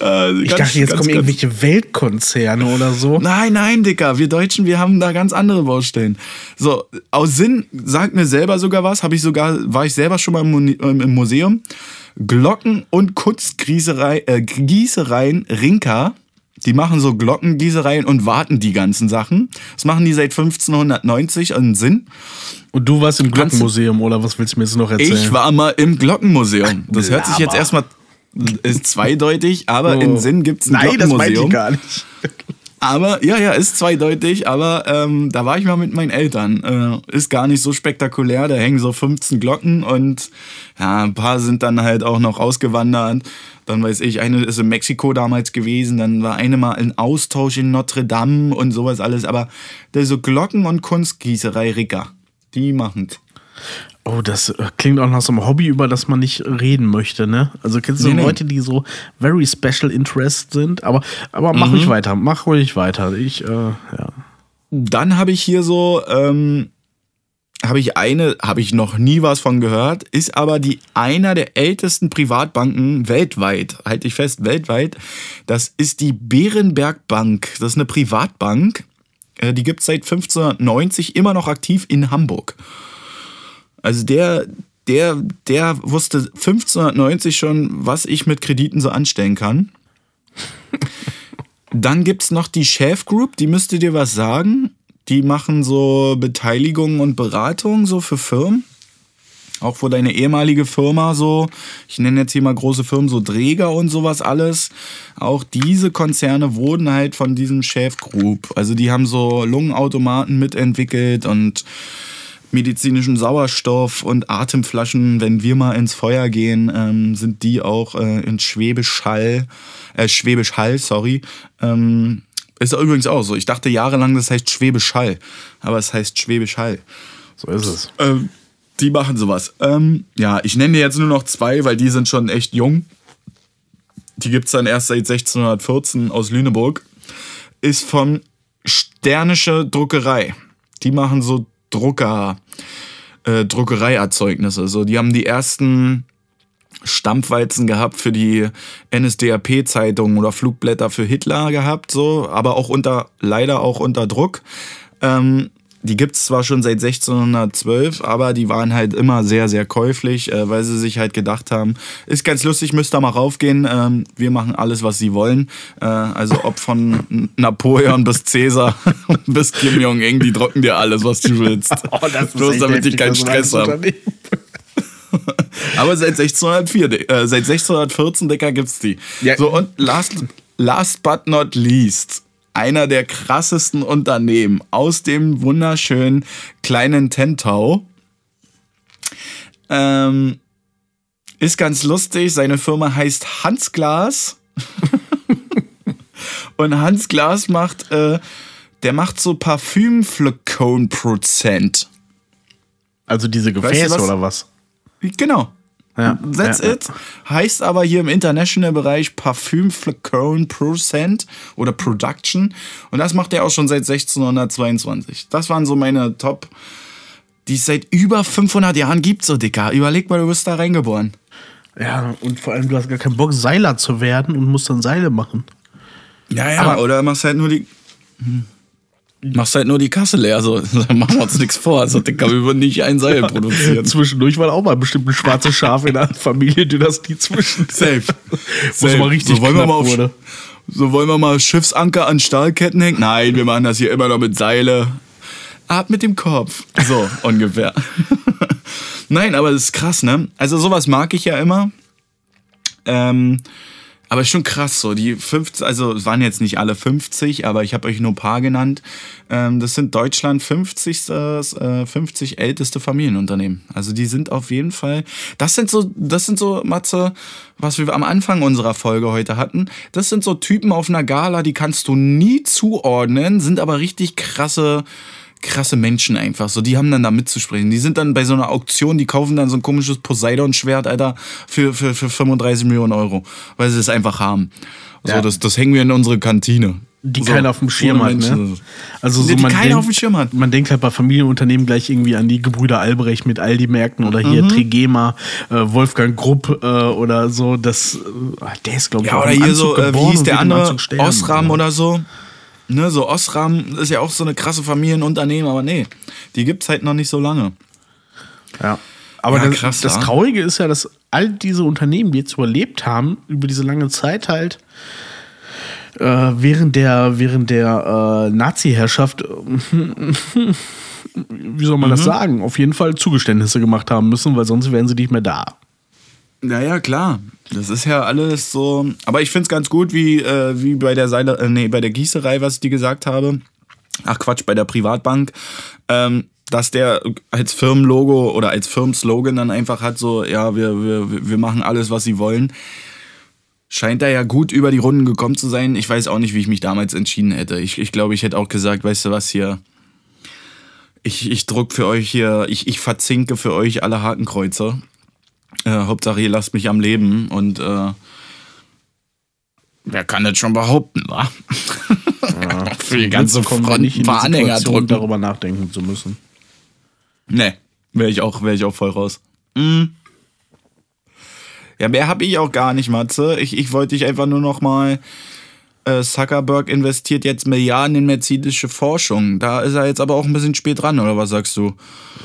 Äh, Ich dachte, jetzt kommen irgendwelche Weltkonzerne oder so. Nein, nein, Dicker. Wir Deutschen, wir haben da ganz andere Baustellen. So, aus Sinn sagt mir selber sogar was. Habe ich sogar, war ich selber schon mal im, ähm, Museum. Glocken- und Kunstgießerei, äh, Gießereien Rinka. Die machen so Glockengießereien und warten die ganzen Sachen. Das machen die seit 1590 in Sinn. Und du warst im Glockenmuseum oder was willst du mir jetzt noch erzählen? Ich war mal im Glockenmuseum. Das hört sich jetzt erstmal ist zweideutig, aber Oh. in Sinn gibt's ein Nein, das meinte Glockenmuseum. ich gar nicht. Aber ja, ja, ist zweideutig, aber ähm, da war ich mal mit meinen Eltern. Äh, ist gar nicht so spektakulär, da hängen so 15 Glocken und ja, ein paar sind dann halt auch noch ausgewandert. Dann weiß ich, eine ist in Mexiko damals gewesen, dann war eine mal ein Austausch in Notre Dame und sowas alles. Aber da so Glocken- und Kunstgießerei Ricker, die machen's. Oh, das äh, klingt auch nach so einem Hobby, über das man nicht reden möchte, ne? Also kennst du Nee, nee. Leute, die so very special interest sind, aber, aber mach Mhm. ruhig weiter, mach ruhig weiter. Ich, äh, ja. Dann habe ich hier so, ähm, habe ich eine, habe ich noch nie was von gehört, ist aber die einer der ältesten Privatbanken weltweit, halte ich fest, weltweit. Das ist die Bärenberg Bank. Das ist eine Privatbank. Äh, Die gibt es seit 1590 immer noch aktiv in Hamburg. Also der, der, der wusste 1590 schon, was ich mit Krediten so anstellen kann. Dann gibt es noch die Chef Group, die müsste dir was sagen. Die machen so Beteiligungen und Beratung so für Firmen. Auch wo deine ehemalige Firma so, ich nenne jetzt hier mal große Firmen, so Dräger und sowas alles. Auch diese Konzerne wurden halt von diesem Chef Group. Also die haben so Lungenautomaten mitentwickelt und medizinischen Sauerstoff und Atemflaschen, wenn wir mal ins Feuer gehen, ähm, sind die auch äh, in Schwäbisch Hall, äh, Schwäbisch Hall, sorry. Ähm, ist übrigens auch so. Ich dachte jahrelang, das heißt Schwäbisch Hall, aber es heißt Schwäbisch Hall. So ist es. Ähm, die machen sowas. Ähm, ja, ich nenne dir jetzt nur noch zwei, weil die sind schon echt jung. Die gibt es dann erst seit 1614 aus Lüneburg. Ist von Sternische Druckerei. Die machen so Drucker, äh, Druckereierzeugnisse. So, die haben die ersten Stampfweizen gehabt für die NSDAP-Zeitung oder Flugblätter für Hitler gehabt, so, aber auch unter, leider auch unter Druck. Ähm, die gibt es zwar schon seit 1612, aber die waren halt immer sehr, sehr käuflich, äh, weil sie sich halt gedacht haben, ist ganz lustig, müsst da mal raufgehen, ähm, wir machen alles, was sie wollen. Äh, also ob von Napoleon bis Cäsar bis Kim Jong-un, die drucken dir alles, was du willst. Oh, das ist Bloß damit ich keinen Stress habe. Aber seit 1604, Di- äh, seit 1614, Dicker, gibt's die. Ja. So, und last, last but not least, einer der krassesten Unternehmen aus dem wunderschönen kleinen Tentau. Ähm, ist ganz lustig, seine Firma heißt Hans Glas. und Hans Glas macht, äh, der macht so Parfümflakon-Prozent. Also diese Weißt du Gefäße was? oder was? Genau. Ja, That's ja, ja. it. Heißt aber hier im International-Bereich Parfüm Flacon Procent oder Production. Und das macht er auch schon seit 1622. Das waren so meine Top, die es seit über 500 Jahren gibt, so dicker. Überleg mal, du bist da reingeboren. Ja, und vor allem, du hast gar keinen Bock, Seiler zu werden und musst dann Seile machen. Ja, ja. Aber- oder machst halt nur die. Hm. Machst halt nur die Kasse leer, so. Dann machen wir uns nichts vor. Also, Dicker, wir würden nicht ein Seil produzieren. Zwischendurch war auch mal bestimmt ein schwarzes Schaf in der Familiendynastie zwischen. Safe. Es mal richtig so wollen wir mal auf, wurde. So wollen wir mal Schiffsanker an Stahlketten hängen? Nein, wir machen das hier immer noch mit Seile. Ab mit dem Kopf. So ungefähr. Nein, aber das ist krass, ne? Also sowas mag ich ja immer. Ähm, aber schon krass so. Die 50, also es waren jetzt nicht alle 50, aber ich habe euch nur ein paar genannt. Ähm, das sind Deutschland 50, äh, 50 älteste Familienunternehmen. Also die sind auf jeden Fall. Das sind so, das sind so, Matze, was wir am Anfang unserer Folge heute hatten. Das sind so Typen auf einer Gala, die kannst du nie zuordnen, sind aber richtig krasse krasse Menschen einfach. So, die haben dann da mitzusprechen. Die sind dann bei so einer Auktion, die kaufen dann so ein komisches Poseidon-Schwert, Alter, für, für, für 35 Millionen Euro. Weil sie es einfach haben. So, Ja. das, das hängen wir in unsere Kantine. Die so, keiner auf dem Schirm hat, ne? Also Nee, so die man keiner denkt, auf dem Schirm hat. Man denkt halt bei Familienunternehmen gleich irgendwie an die Gebrüder Albrecht mit Aldi-Märkten oder Mhm. hier Trigema, äh, Wolfgang Grupp äh, oder so. Das, äh, der ist, glaube ich, Ja, oder hier Anzug so, äh, wie geboren hieß und der andere? Osram oder so. Ne, so Osram ist ja auch so eine krasse Familienunternehmen, aber nee, die gibt's halt noch nicht so lange. Ja. Aber Ja, das, krass, das. Traurige ist ja, dass all diese Unternehmen, die jetzt überlebt haben, über diese lange Zeit halt äh, während der, während der äh, Nazi-Herrschaft, wie soll man Mhm. das sagen, auf jeden Fall Zugeständnisse gemacht haben müssen, weil sonst wären sie nicht mehr da. Naja, klar. Das ist ja alles so. Aber ich finde es ganz gut, wie, äh, wie bei der Seile, äh, nee, bei der Gießerei, was ich dir gesagt habe. Ach Quatsch, bei der Privatbank. Ähm, dass der als Firmenlogo oder als Firmenslogan dann einfach hat, so, ja, wir, wir, wir machen alles, was sie wollen. Scheint da ja gut über die Runden gekommen zu sein. Ich weiß auch nicht, wie ich mich damals entschieden hätte. Ich, ich glaube, ich hätte auch gesagt, weißt du was hier, ich, ich druck für euch hier, ich, ich verzinke für euch alle Hakenkreuze. Äh, Hauptsache, ihr lasst mich am Leben und äh, wer kann das schon behaupten, wa? für die ganze Front nicht ein in paar Anhänger drücken. darüber nachdenken zu müssen. Nee, wäre ich, auch- wär ich auch voll raus. Mm. Ja, mehr habe ich auch gar nicht, Matze. Ich, ich wollte dich einfach nur noch mal. Äh, Zuckerberg investiert jetzt Milliarden in mercedische Forschung. Da ist er jetzt aber auch ein bisschen spät dran, oder was sagst du?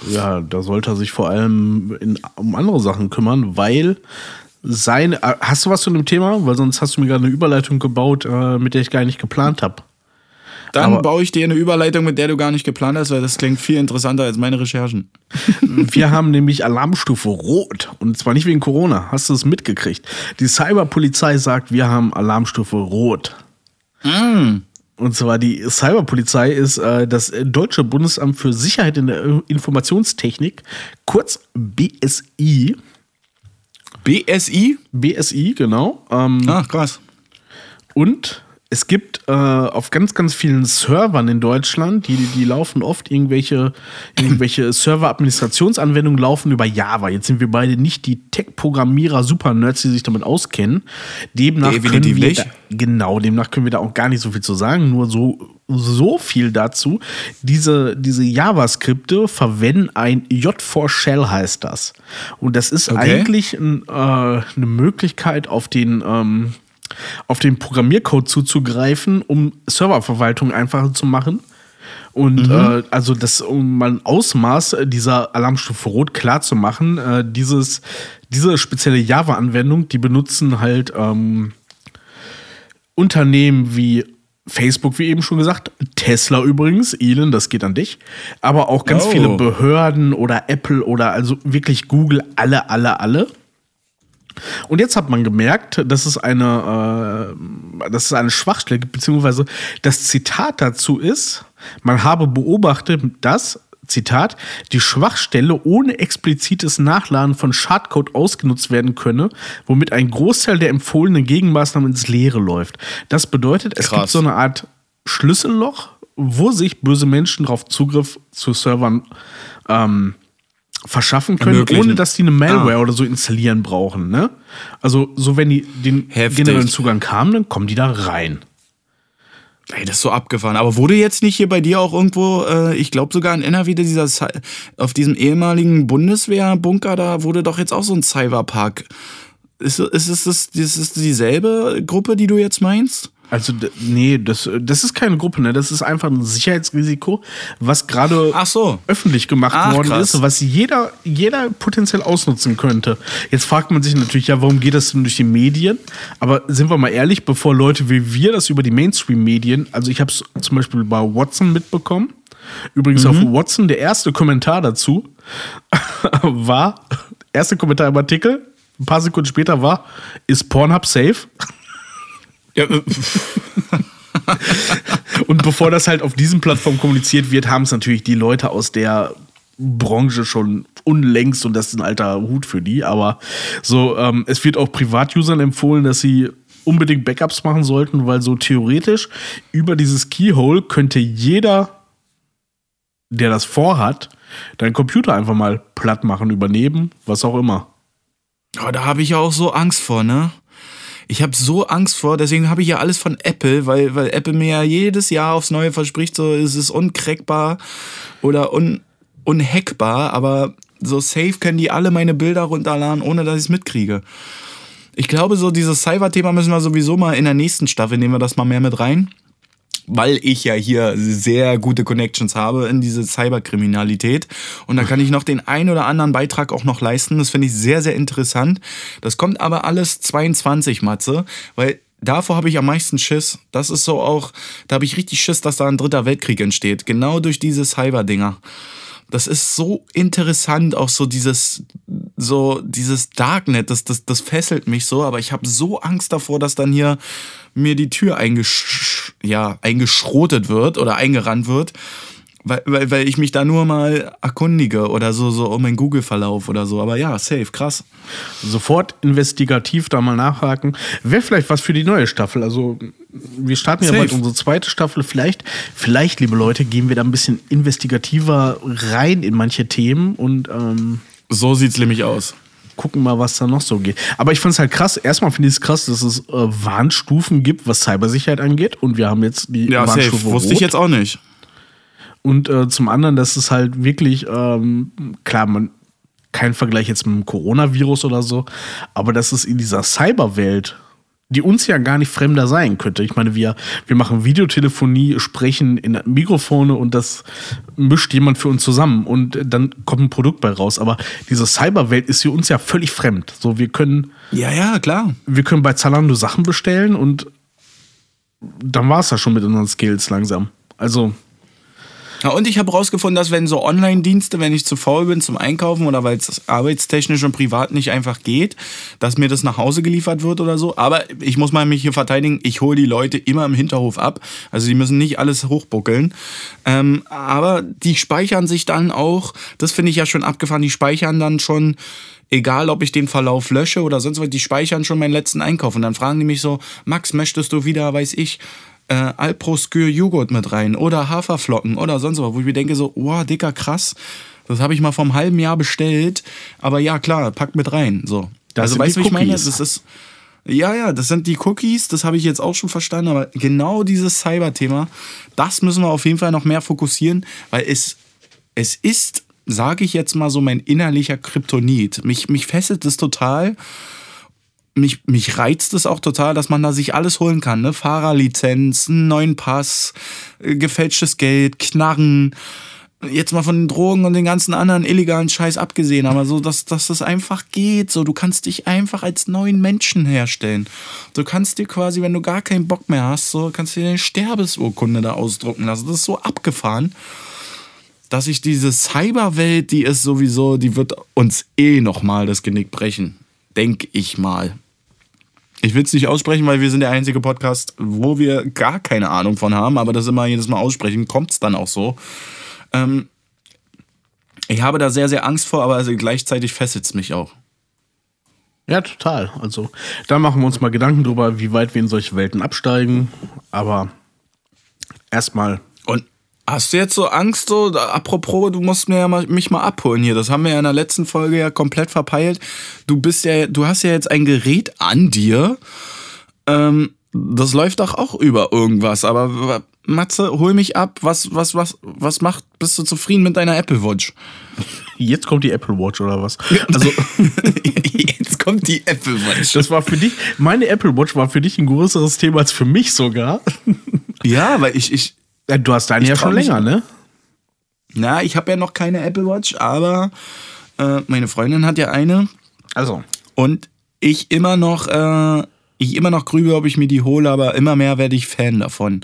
Ja, da sollte er sich vor allem in, um andere Sachen kümmern, weil sein. äh, Hast du was zu dem Thema? Weil sonst hast du mir gerade eine Überleitung gebaut, äh, mit der ich gar nicht geplant habe. Dann Aber- baue ich dir eine Überleitung, mit der du gar nicht geplant hast, weil das klingt viel interessanter als meine Recherchen. Wir haben nämlich Alarmstufe Rot. Und zwar nicht wegen Corona. Hast du es mitgekriegt? Die Cyberpolizei sagt, wir haben Alarmstufe Rot. Und zwar die Cyberpolizei ist äh, das Deutsche Bundesamt für Sicherheit in der Informationstechnik, kurz BSI. BSI? BSI, genau. Ähm, Ach, krass. Und es gibt äh, auf ganz, ganz vielen Servern in Deutschland, die, die laufen oft irgendwelche, irgendwelche Server-Administrationsanwendungen laufen über Java. Jetzt sind wir beide nicht die Tech-Programmierer, Super-Nerds, die sich damit auskennen. Demnach können wir nicht. da, genau, demnach können wir da auch gar nicht so viel zu sagen. Nur so, so viel dazu. Diese, diese JavaScripte verwenden ein J4Shell heißt das. Und das ist Okay. eigentlich ein, äh, eine Möglichkeit auf den ähm, auf den Programmiercode zuzugreifen, um Serververwaltung einfacher zu machen. Und äh, also das, um mal ein Ausmaß dieser Alarmstufe Rot klar zu machen, äh, dieses, diese spezielle Java-Anwendung, die benutzen halt ähm, Unternehmen wie Facebook, wie eben schon gesagt, Tesla übrigens, Elon, das geht an dich, aber auch ganz Oh. viele Behörden oder Apple oder also wirklich Google, alle, alle, alle. Und jetzt hat man gemerkt, dass es eine, äh, dass es eine Schwachstelle gibt, beziehungsweise das Zitat dazu ist, man habe beobachtet, dass, Zitat, die Schwachstelle ohne explizites Nachladen von Schadcode ausgenutzt werden könne, womit ein Großteil der empfohlenen Gegenmaßnahmen ins Leere läuft. Das bedeutet, es gibt Krass. so eine Art Schlüsselloch, wo sich böse Menschen darauf Zugriff zu Servern ähm, verschaffen können, Ermöglichen. ohne dass die eine Malware Ah. oder so installieren brauchen. Ne? Also, so wenn die den Heftig. generellen Zugang haben, dann kommen die da rein. Ey, das ist so abgefahren. Aber wurde jetzt nicht hier bei dir auch irgendwo, äh, ich glaube sogar in NRW, dieser, auf diesem ehemaligen Bundeswehrbunker, da wurde doch jetzt auch so ein Cyberpark. Ist, ist, es das, ist es dieselbe Gruppe, die du jetzt meinst? Also, nee, das, das ist keine Gruppe, ne? Das ist einfach ein Sicherheitsrisiko, was gerade so. öffentlich gemacht Ach, worden krass. ist, was jeder, jeder potenziell ausnutzen könnte. Jetzt fragt man sich natürlich, ja, warum geht das denn durch die Medien? Aber sind wir mal ehrlich, bevor Leute wie wir das über die Mainstream-Medien, also ich habe es zum Beispiel bei Watson mitbekommen, übrigens auf Watson, der erste Kommentar dazu war, erste Kommentar im Artikel, ein paar Sekunden später war, ist Pornhub safe? Ja, äh, Und bevor das halt auf diesen Plattformen kommuniziert wird, haben es natürlich die Leute aus der Branche schon unlängst und das ist ein alter Hut für die. Aber so, ähm, es wird auch Privatusern empfohlen, dass sie unbedingt Backups machen sollten, weil so theoretisch über dieses Keyhole könnte jeder, der das vorhat, deinen Computer einfach mal platt machen, übernehmen, was auch immer. Oh, da habe ich ja auch so Angst vor, ne? Ich habe so Angst vor, deswegen habe ich ja alles von Apple, weil, weil Apple mir ja jedes Jahr aufs Neue verspricht, so es ist uncrackbar oder un, unhackbar, aber so safe können die alle meine Bilder runterladen, ohne dass ich es mitkriege. Ich glaube, so dieses Cyber-Thema müssen wir sowieso mal in der nächsten Staffel, nehmen wir das mal mehr mit rein. Weil ich ja hier sehr gute Connections habe in diese Cyberkriminalität. Und da kann ich noch den ein oder anderen Beitrag auch noch leisten. Das finde ich sehr, sehr interessant. Das kommt aber alles 22, Matze, weil davor habe ich am meisten Schiss. Das ist so auch, da habe ich richtig Schiss, dass da ein dritter Weltkrieg entsteht. Genau durch diese Cyber-Dinger. Das ist so interessant, auch so dieses, so dieses Darknet, das, das, das fesselt mich so, aber ich habe so Angst davor, dass dann hier mir die Tür eingesch ja, eingeschrotet wird oder eingerannt wird, weil, weil, weil ich mich da nur mal erkundige oder so, so um meinen Google-Verlauf oder so. Aber ja, safe, krass. Sofort investigativ da mal nachhaken. Wäre vielleicht was für die neue Staffel. Also, wir starten ja Safe. bald unsere zweite Staffel. Vielleicht, vielleicht, liebe Leute, gehen wir da ein bisschen investigativer rein in manche Themen und ähm, So sieht's nämlich aus. gucken mal, was da noch so geht. Aber ich fand es halt krass. Erstmal finde ich es krass, dass es äh, Warnstufen gibt, was Cybersicherheit angeht. Und wir haben jetzt die Ja, safe. Warnstufe Wusste Rot. ich jetzt auch nicht. Und äh, zum anderen, dass es halt wirklich, ähm, klar, man, kein Vergleich jetzt mit dem Coronavirus oder so, aber dass es in dieser Cyberwelt, die uns ja gar nicht fremder sein könnte. Ich meine, wir, wir machen Videotelefonie, sprechen in Mikrofone und das mischt jemand für uns zusammen und dann kommt ein Produkt bei raus. Aber diese Cyberwelt ist für uns ja völlig fremd. So, wir können, Ja, ja, klar. wir können bei Zalando Sachen bestellen und dann war es ja schon mit unseren Skills langsam. Also, Ja, und ich habe rausgefunden, dass wenn so Online-Dienste, wenn ich zu faul bin zum Einkaufen oder weil es arbeitstechnisch und privat nicht einfach geht, dass mir das nach Hause geliefert wird oder so. Aber ich muss mal mich hier verteidigen, ich hole die Leute immer im Hinterhof ab. Also die müssen nicht alles hochbuckeln. Ähm, aber die speichern sich dann auch, das finde ich ja schon abgefahren, die speichern dann schon egal ob ich den Verlauf lösche oder sonst was, die speichern schon meinen letzten Einkauf. Und dann fragen die mich so, Max, möchtest du wieder, weiß ich, äh, Alproskür Joghurt mit rein oder Haferflocken oder sonst was, wo ich mir denke so, wow, dicker, krass, das habe ich mal vor einem halben Jahr bestellt, aber ja, klar, packt mit rein, so. Das also weißt du, ich meine? Das ist, ja, ja, das sind die Cookies, das habe ich jetzt auch schon verstanden, aber genau dieses Cyber-Thema, das müssen wir auf jeden Fall noch mehr fokussieren, weil es, es ist, sage ich jetzt mal so, mein innerlicher Kryptonit. Mich, mich fesselt das total mich, mich reizt es auch total, dass man da sich alles holen kann. Ne? Fahrerlizenz, einen neuen Pass, äh, gefälschtes Geld, Knarren. Jetzt mal von den Drogen und den ganzen anderen illegalen Scheiß abgesehen, aber so, dass, dass das einfach geht. So, du kannst dich einfach als neuen Menschen herstellen. Du kannst dir quasi, wenn du gar keinen Bock mehr hast, so kannst du dir eine Sterbesurkunde da ausdrucken lassen. Das ist so abgefahren, dass ich diese Cyberwelt, die ist sowieso, die wird uns eh nochmal das Genick brechen. Denk ich mal. Ich will es nicht aussprechen, weil wir sind der einzige Podcast, wo wir gar keine Ahnung von haben, aber das immer jedes Mal aussprechen, kommt es dann auch so. Ähm, ich habe da sehr, sehr Angst vor, aber also gleichzeitig fesselt es mich auch. Ja, total. Also, da machen wir uns mal Gedanken drüber, wie weit wir in solche Welten absteigen. Aber erstmal Und hast du jetzt so Angst, so, apropos, du musst mir ja mal, mich mal abholen hier. Das haben wir ja in der letzten Folge ja komplett verpeilt. Du bist ja, du hast ja jetzt ein Gerät an dir. Ähm, das läuft doch auch über irgendwas. Aber Matze, hol mich ab. Was, was, was, was macht? Bist du zufrieden mit deiner Apple Watch? Jetzt kommt die Apple Watch oder was? Also, jetzt kommt die Apple Watch. das war für dich, meine Apple Watch war für dich ein größeres Thema als für mich sogar. Ja, weil ich, ich, Ja, du hast deine Ich ja schon länger, ne? na, ich habe ja noch keine Apple Watch, aber äh, meine Freundin hat ja eine. Also, Und ich immer noch, äh, ich immer noch grübe, ob ich mir die hole, aber immer mehr werde ich Fan davon.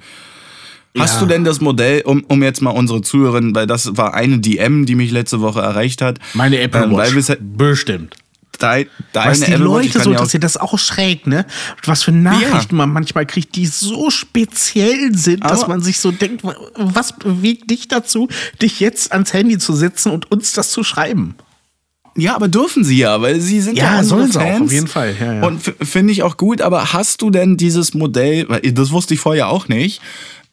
Hast Ja. du denn das Modell, um, um jetzt mal unsere Zuhörerin, weil das war eine DM, die mich letzte Woche erreicht hat. meine Apple Ähm, Watch. Halt- Bestimmt. Dein, deine Was die ich Leute so ja auch- interessiert, das ist auch schräg, ne? Was für Nachrichten man manchmal kriegt, die so speziell sind, dass Aber- man sich so denkt, was bewegt dich dazu, dich jetzt ans Handy zu setzen und uns das zu schreiben? Ja, aber dürfen sie ja, weil sie sind ja, Ja, sollen sie auch, Fans. auf jeden Fall, ja, ja. Und finde ich auch gut, aber hast du denn dieses Modell, weil das wusste ich vorher auch nicht,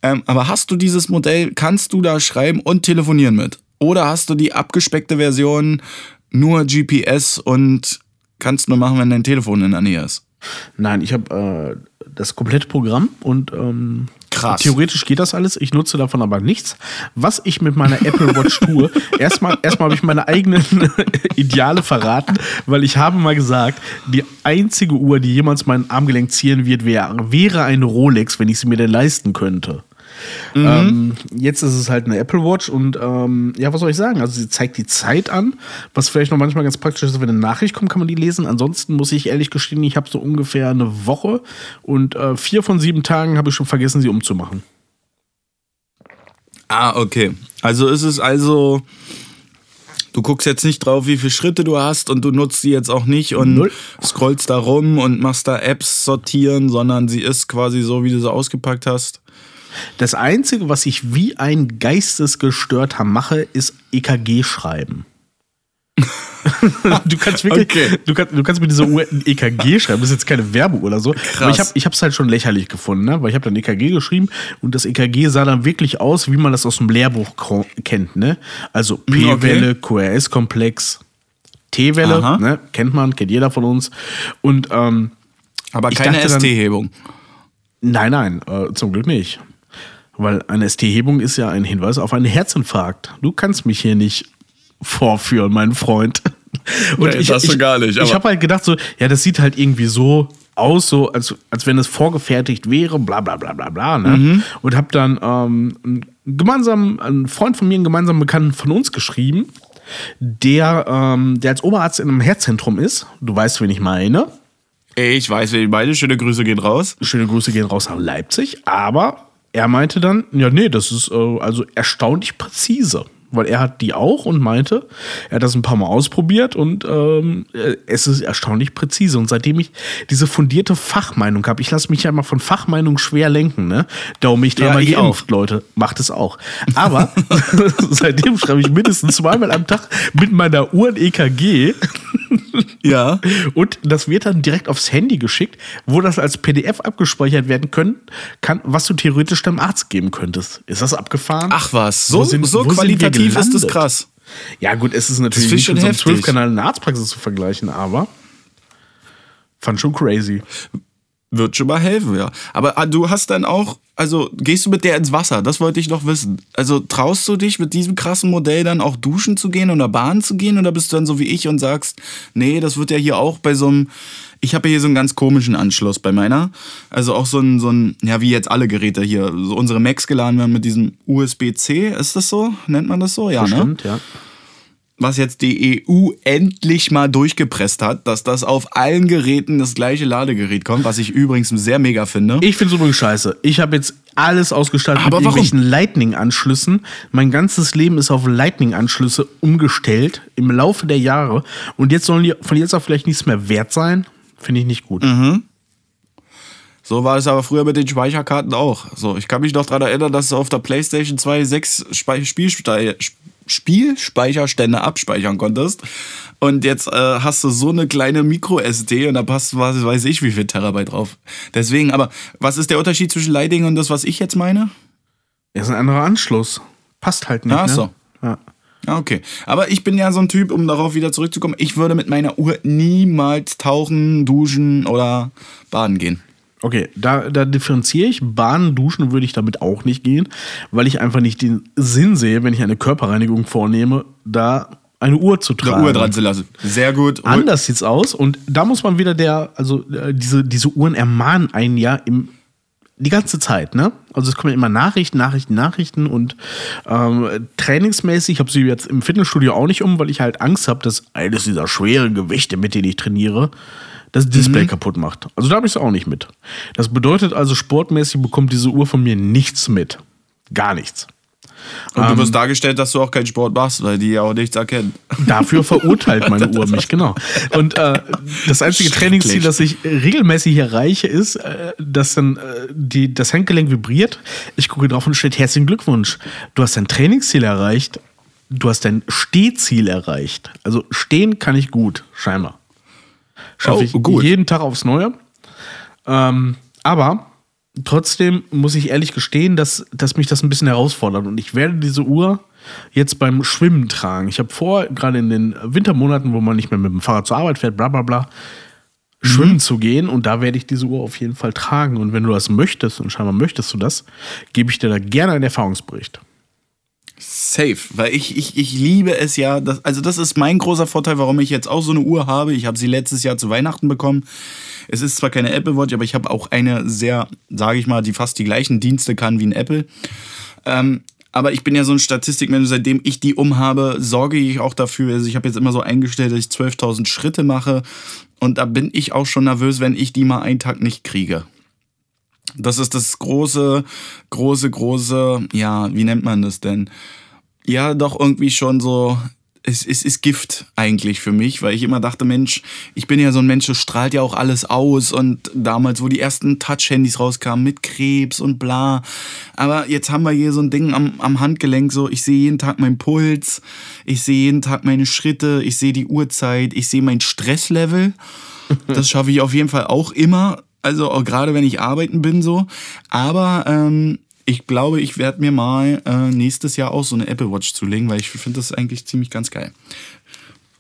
ähm, aber hast du dieses Modell, kannst du da schreiben und telefonieren mit? Oder hast du die abgespeckte Version, nur GPS und kannst nur machen, wenn dein Telefon in der Nähe ist? Nein, ich habe äh, das komplette Programm und ähm, Krass. theoretisch geht das alles. Ich nutze davon aber nichts. Was ich mit meiner Apple Watch tue, erstmal erstmal habe ich meine eigenen Ideale verraten, weil ich habe mal gesagt, die einzige Uhr, die jemals mein Armgelenk zieren wird, wär, wäre eine Rolex, wenn ich sie mir denn leisten könnte. Ähm, jetzt ist es halt eine Apple Watch und ähm, ja, was soll ich sagen? Also sie zeigt die Zeit an, was vielleicht noch manchmal ganz praktisch ist, wenn eine Nachricht kommt, kann man die lesen. Ansonsten muss ich ehrlich gestehen, ich habe so ungefähr eine Woche und äh, vier von sieben Tagen habe ich schon vergessen, sie umzumachen. Ah, okay. Also ist es also, du guckst jetzt nicht drauf, wie viele Schritte du hast und du nutzt sie jetzt auch nicht und Null. scrollst da rum und machst da Apps sortieren, sondern sie ist quasi so, wie du sie ausgepackt hast. Das Einzige, was ich wie ein Geistesgestörter mache, ist EKG schreiben. du kannst wirklich, Okay. du, kannst, du kannst mit dieser Uhr ein EKG schreiben. Das ist jetzt keine Werbung oder so. Aber ich habe ich es halt schon lächerlich gefunden, ne? weil ich habe dann EKG geschrieben und das EKG sah dann wirklich aus, wie man das aus dem Lehrbuch kennt. Ne? Also P-Welle, QRS-Komplex, T-Welle, ne? kennt man, kennt jeder von uns. Und ähm, Aber Ich keine ST-Hebung. Nein, nein, äh, zum Glück nicht. Weil eine ST-Hebung ist ja ein Hinweis auf einen Herzinfarkt. Du kannst mich hier nicht vorführen, mein Freund. Und Nee, das so gar nicht, Ich habe halt gedacht, so, ja, das sieht halt irgendwie so aus, so als, als wenn es vorgefertigt wäre, bla bla bla bla bla. Ne? Mhm. Und habe dann ähm, einen gemeinsam, einen Freund von mir, einen gemeinsamen Bekannten von uns geschrieben, der, ähm, der als Oberarzt in einem Herzzentrum ist. Du weißt, wen ich meine. Ich weiß, wir beide schöne Grüße gehen raus. Schöne Grüße gehen raus nach Leipzig, aber er meinte dann, ja, nee, das ist äh, also erstaunlich präzise. Weil er hat die auch und meinte, er hat das ein paar Mal ausprobiert und ähm, äh, es ist erstaunlich präzise. Und seitdem ich diese fundierte Fachmeinung habe, ich lasse mich ja immer von Fachmeinung schwer lenken, ne? Darum mich dreimal ich geimpft, Leute. Macht es auch. Aber seitdem schreibe ich mindestens zweimal am Tag mit meiner Uhr ein EKG. Ja. Und das wird dann direkt aufs Handy geschickt, wo das als PDF abgespeichert werden können, kann, was du theoretisch deinem Arzt geben könntest. Ist das abgefahren? Ach was, so, sind- so qualitativ ist das krass. Ja, gut, es ist natürlich Das nicht schon mit so einem heftig. 12-Kanal in der Arztpraxis zu vergleichen, aber fand schon crazy. Wird schon mal helfen, ja. Aber ah, du hast dann auch, also gehst du mit der ins Wasser? Das wollte ich noch wissen. Also traust du dich mit diesem krassen Modell dann auch duschen zu gehen oder Bahn zu gehen? Oder bist du dann so wie ich und sagst, nee, das wird ja hier auch bei so einem, ich habe hier so einen ganz komischen Anschluss bei meiner. Also auch so ein, so ein, ja, wie jetzt alle Geräte hier. So unsere Macs geladen werden mit diesem USB-C, ist das so? Nennt man das so? Ja, ne? Bestimmt, ja. Was jetzt die EU endlich mal durchgepresst hat, dass das auf allen Geräten das gleiche Ladegerät kommt, was ich übrigens sehr mega finde. Ich finde es übrigens scheiße. Ich habe jetzt alles ausgestattet Aber mit warum? irgendwelchen Lightning-Anschlüssen. Mein ganzes Leben ist auf Lightning-Anschlüsse umgestellt im Laufe der Jahre. Und jetzt sollen die von jetzt auf vielleicht nichts mehr wert sein. Finde ich nicht gut. Mhm. So war es aber früher mit den Speicherkarten auch. So, ich kann mich noch daran erinnern, dass auf der PlayStation 2 sechs Spielstei Spielspeicherstände abspeichern konntest. Und jetzt äh, hast du so eine kleine Micro-SD und da passt, was weiß ich, wie viel Terabyte drauf. Deswegen, aber was ist der Unterschied zwischen Lighting und das, was ich jetzt meine? Das ist ein anderer Anschluss. Passt halt nicht. Ach ne? so. Ja. Ah, Okay. Aber ich bin ja so ein Typ, um darauf wieder zurückzukommen, ich würde mit meiner Uhr niemals tauchen, duschen oder baden gehen. Okay, da, da differenziere ich. Bahnen, duschen würde ich damit auch nicht gehen, weil ich einfach nicht den Sinn sehe, wenn ich eine Körperreinigung vornehme, da eine Uhr zu tragen. Eine Uhr dran zu lassen. Sehr gut. Anders sieht's aus und da muss man wieder der, also äh, diese, diese Uhren ermahnen einen ja im, die ganze Zeit, ne? Also es kommen ja immer Nachrichten, Nachrichten, Nachrichten und ähm, trainingsmäßig, ich habe sie jetzt im Fitnessstudio auch nicht um, weil ich halt Angst habe, dass eines dieser schweren Gewichte, mit denen ich trainiere, das Display kaputt macht. Also da habe ich es auch nicht mit. Das bedeutet also, sportmäßig bekommt diese Uhr von mir nichts mit. Gar nichts. Und Ähm. du wirst dargestellt, dass du auch keinen Sport machst, weil die ja auch nichts erkennen. Dafür verurteilt meine Uhr mich, genau. Und äh, das einzige Trainingsziel, das ich regelmäßig erreiche, ist, äh, dass dann äh, die, das Handgelenk vibriert. Ich gucke drauf und steht herzlichen Glückwunsch. Du hast dein Trainingsziel erreicht. Du hast dein Stehziel erreicht. Also stehen kann ich gut, scheinbar. Schaffe Oh, ich gut. jeden Tag aufs Neue. Ähm, aber trotzdem muss ich ehrlich gestehen, dass, dass mich das ein bisschen herausfordert. Und ich werde diese Uhr jetzt beim Schwimmen tragen. Ich habe vor, gerade in den Wintermonaten, wo man nicht mehr mit dem Fahrrad zur Arbeit fährt, bla bla bla, schwimmen zu gehen. Und da werde ich diese Uhr auf jeden Fall tragen. Und wenn du das möchtest, und scheinbar möchtest du das, gebe ich dir da gerne einen Erfahrungsbericht. Safe, weil ich, ich, ich liebe es ja. Das, also, das ist mein großer Vorteil, warum ich jetzt auch so eine Uhr habe. Ich habe sie letztes Jahr zu Weihnachten bekommen. Es ist zwar keine Apple Watch, aber ich habe auch eine sehr, sage ich mal, die fast die gleichen Dienste kann wie ein Apple. Ähm, aber ich bin ja so ein Statistikmensch, seitdem ich die umhabe, sorge ich auch dafür. Also ich habe jetzt immer so eingestellt, dass ich 12.000 Schritte mache. Und da bin ich auch schon nervös, wenn ich die mal einen Tag nicht kriege. Das ist das große, große, große, ja, wie nennt man das denn? Ja, doch irgendwie schon so, es, es ist Gift eigentlich für mich, weil ich immer dachte, Mensch, ich bin ja so ein Mensch, das strahlt ja auch alles aus und damals, wo die ersten Touch-Handys rauskamen mit Krebs und bla. Aber jetzt haben wir hier so ein Ding am, am Handgelenk, so ich sehe jeden Tag meinen Puls, ich sehe jeden Tag meine Schritte, ich sehe die Uhrzeit, ich sehe mein Stresslevel. Das schaffe ich auf jeden Fall auch immer. Also auch gerade wenn ich arbeiten bin so. Aber ähm, ich glaube, ich werde mir mal äh, nächstes Jahr auch so eine Apple Watch zulegen, weil ich finde das eigentlich ziemlich ganz geil.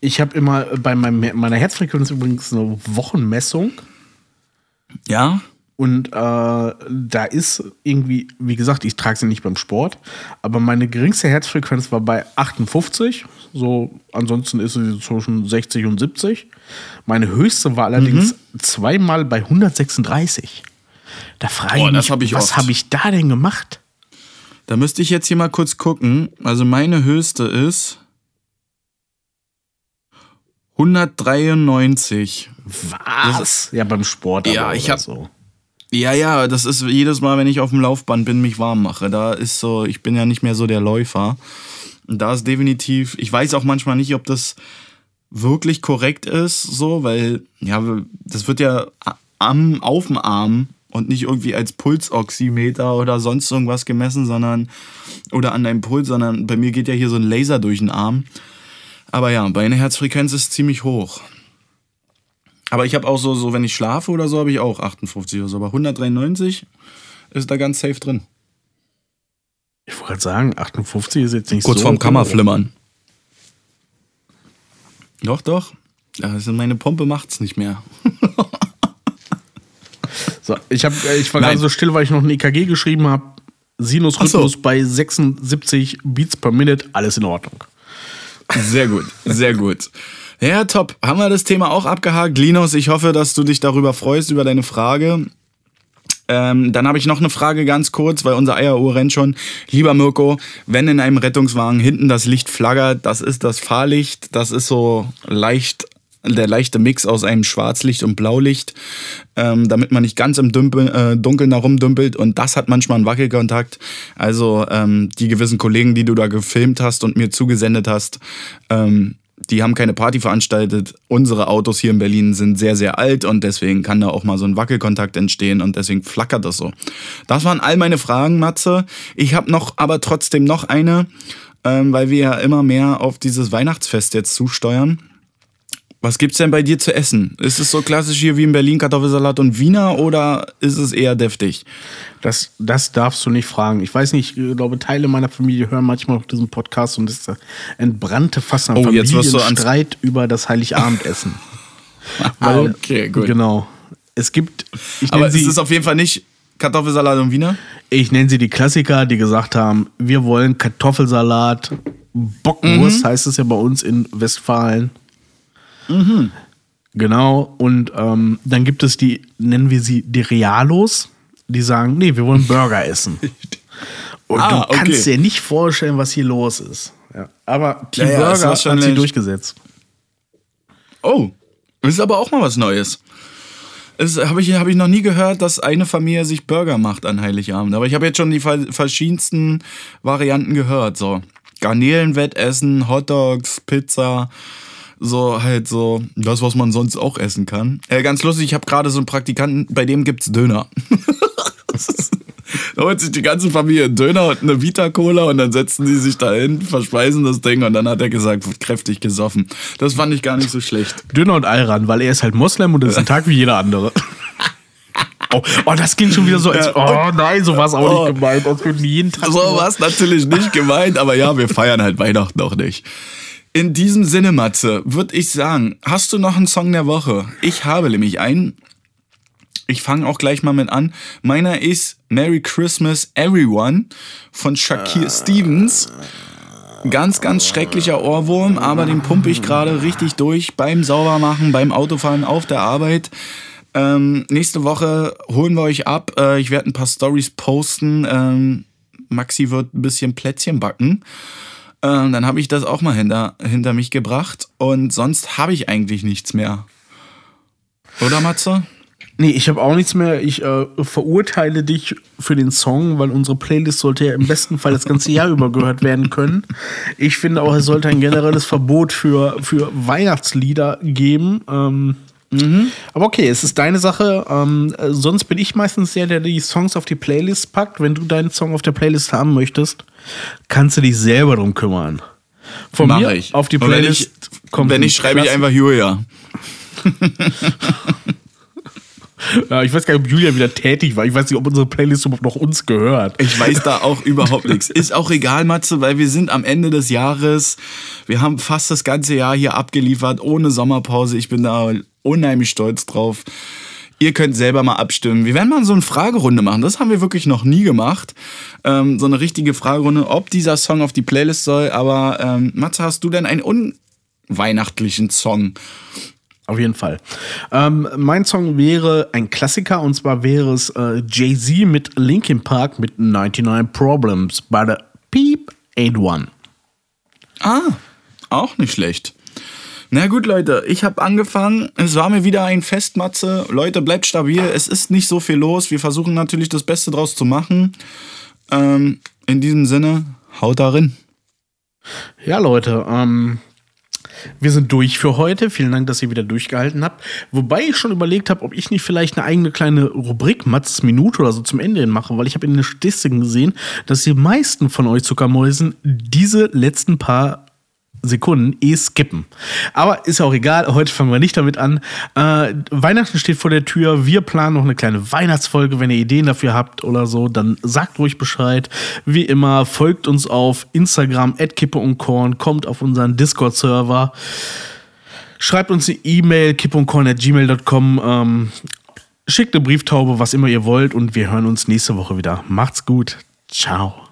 Ich habe immer bei meinem, meiner Herzfrequenz übrigens eine Wochenmessung. Ja? Und äh, da ist irgendwie, wie gesagt, ich trage sie nicht beim Sport, aber meine geringste Herzfrequenz war bei 58. So, ansonsten ist sie zwischen 60 und 70. Meine höchste war allerdings zweimal bei 136. Da frage ich mich, hab ich was habe ich da denn gemacht? Da müsste ich jetzt hier mal kurz gucken. Also meine höchste ist 193. Was? Ja, beim Sport. Ja, ich oder hab- so. Ja, ja, das ist jedes Mal, wenn ich auf dem Laufband bin, mich warm mache. Da ist so, ich bin ja nicht mehr so der Läufer. Und da ist definitiv, ich weiß auch manchmal nicht, ob das wirklich korrekt ist, so, weil, ja, das wird ja am, auf dem Arm und nicht irgendwie als Pulsoximeter oder sonst irgendwas gemessen, sondern, oder an deinem Puls, sondern bei mir geht ja hier so ein Laser durch den Arm. Aber ja, meine Herzfrequenz ist ziemlich hoch. Aber ich habe auch so, so, wenn ich schlafe oder so, habe ich auch 58 oder so. Aber 193 ist da ganz safe drin. Ich wollte gerade sagen, 58 ist jetzt nicht Kurz so. vorm hoch. Kammerflimmern. Doch, doch. Also meine Pumpe macht's nicht mehr. So, ich, hab, äh, ich war Nein. gerade so still, weil ich noch ein EKG geschrieben habe. Sinusrhythmus so. bei 76 Beats per Minute, alles in Ordnung. Sehr gut, sehr gut. Ja, top. Haben wir das Thema auch abgehakt. Linus, ich hoffe, dass du dich darüber freust, über deine Frage. Ähm, dann habe ich noch eine Frage ganz kurz, weil unser Eieruhr rennt schon. Lieber Mirko, wenn in einem Rettungswagen hinten das Licht flaggert, das ist das Fahrlicht, das ist so leicht der leichte Mix aus einem Schwarzlicht und Blaulicht, ähm, damit man nicht ganz im Dümpel, äh, Dunkeln herumdümpelt und das hat manchmal einen Wackelkontakt. Also ähm, die gewissen Kollegen, die du da gefilmt hast und mir zugesendet hast, ähm, die haben keine Party veranstaltet. Unsere Autos hier in Berlin sind sehr, sehr alt und deswegen kann da auch mal so ein Wackelkontakt entstehen und deswegen flackert das so. Das waren all meine Fragen, Matze. Ich habe noch, aber trotzdem noch eine, ähm, weil wir ja immer mehr auf dieses Weihnachtsfest jetzt zusteuern. Was gibt's denn bei dir zu essen? Ist es so klassisch hier wie in Berlin Kartoffelsalat und Wiener oder ist es eher deftig? Das, das darfst du nicht fragen. Ich weiß nicht, ich glaube, Teile meiner Familie hören manchmal auf diesen Podcast und ist der entbrannte Fass am Oh, jetzt wirst du Familienstreit über das Heiligabendessen. Ah, okay, gut. Genau. Es gibt, ich Aber nenne ist sie, es auf jeden Fall nicht Kartoffelsalat und Wiener? ich nenn sie die Klassiker, die gesagt haben, wir wollen Kartoffelsalat, Bockwurst heißt es ja bei uns in Westfalen. Genau, und ähm, dann gibt es die, nennen wir sie die Realos, die sagen, nee, wir wollen Burger essen. Und Ah, du kannst okay. dir nicht vorstellen, was hier los ist. Ja. Aber Team Ja, ja, Burger hat sie nicht- durchgesetzt. Oh, das ist aber auch mal was Neues. Das habe ich, hab ich noch nie gehört, dass eine Familie sich Burger macht an Heiligabend. Aber ich habe jetzt schon die ver- verschiedensten Varianten gehört. So Garnelenwettessen, Hotdogs, Pizza. So halt so das, was man sonst auch essen kann. Äh, ganz lustig, ich habe gerade so einen Praktikanten, bei dem gibt's Döner. da holt sich die ganze Familie einen Döner und eine Vita-Cola und dann setzen die sich da hin, verspeisen das Ding und dann hat er gesagt, wird kräftig gesoffen. Das fand ich gar nicht so schlecht. Döner und Ayran, weil er ist halt Moslem und das ist ein Tag wie jeder andere. Oh, oh, das ging schon wieder so, als, oh nein, so war es auch Oh. nicht gemeint. Die jeden Tag So war es natürlich nicht gemeint, aber ja, wir feiern halt Weihnachten auch nicht. In diesem Sinne, Matze, würde ich sagen, hast du noch einen Song der Woche? Ich habe nämlich einen. Ich fange auch gleich mal mit an. Meiner ist Merry Christmas Everyone von Shakir Stevens. Ganz, ganz schrecklicher Ohrwurm, aber den pumpe ich gerade richtig durch beim Saubermachen, beim Autofahren, auf der Arbeit. Ähm, nächste Woche holen wir euch ab. Äh, ich werde ein paar Stories posten. Ähm, Maxi wird ein bisschen Plätzchen backen. Ähm, dann habe ich das auch mal hinter, hinter mich gebracht. Und sonst habe ich eigentlich nichts mehr. Oder, Matze? Nee, ich habe auch nichts mehr. Ich äh, verurteile dich für den Song, weil unsere Playlist sollte ja im besten Fall das ganze Jahr über gehört werden können. Ich finde auch, es sollte ein generelles Verbot für, für Weihnachtslieder geben. Ähm, Aber okay, es ist deine Sache. Ähm, äh, sonst bin ich meistens der, der die Songs auf die Playlist packt. Wenn du deinen Song auf der Playlist haben möchtest, kannst du dich selber drum kümmern. Von Mach mir ich. auf die Und wenn Playlist ich, kommt Wenn ich schreibe ich einfach Julia. Ich weiß gar nicht, ob Julia wieder tätig war. Ich weiß nicht, ob unsere Playlist überhaupt noch uns gehört. Ich weiß da auch überhaupt nichts. Ist auch egal, Matze, weil wir sind am Ende des Jahres. Wir haben fast das ganze Jahr hier abgeliefert, ohne Sommerpause. Ich bin da unheimlich stolz drauf. Ihr könnt selber mal abstimmen. Wir werden mal so eine Fragerunde machen. Das haben wir wirklich noch nie gemacht. Ähm, so eine richtige Fragerunde, ob dieser Song auf die Playlist soll. Aber ähm, Matze, hast du denn einen unweihnachtlichen Song? Auf jeden Fall. Ähm, mein Song wäre ein Klassiker und zwar wäre es äh, Jay-Z mit Linkin Park mit 99 Problems bei der Peep 81. Ah, auch nicht schlecht. Na gut, Leute, ich habe angefangen. Es war mir wieder ein Festmatze. Leute, bleibt stabil. Es ist nicht so viel los. Wir versuchen natürlich das Beste draus zu machen. Ähm, in diesem Sinne, haut darin. Ja, Leute, ähm, wir sind durch für heute. Vielen Dank, dass ihr wieder durchgehalten habt. Wobei ich schon überlegt habe, ob ich nicht vielleicht eine eigene kleine Rubrik Mats Minute oder so zum Ende hin mache, weil ich habe in den Statistiken gesehen, dass die meisten von euch Zuckermäusen diese letzten paar Sekunden eh skippen. Aber ist ja auch egal, heute fangen wir nicht damit an. Äh, Weihnachten steht vor der Tür. Wir planen noch eine kleine Weihnachtsfolge. Wenn ihr Ideen dafür habt oder so, dann sagt ruhig Bescheid. Wie immer, folgt uns auf Instagram, Kippe und Korn, kommt auf unseren Discord-Server. Schreibt uns eine E-Mail, kippundkorn.gmail.com. Ähm, schickt eine Brieftaube, was immer ihr wollt. Und wir hören uns nächste Woche wieder. Macht's gut. Ciao.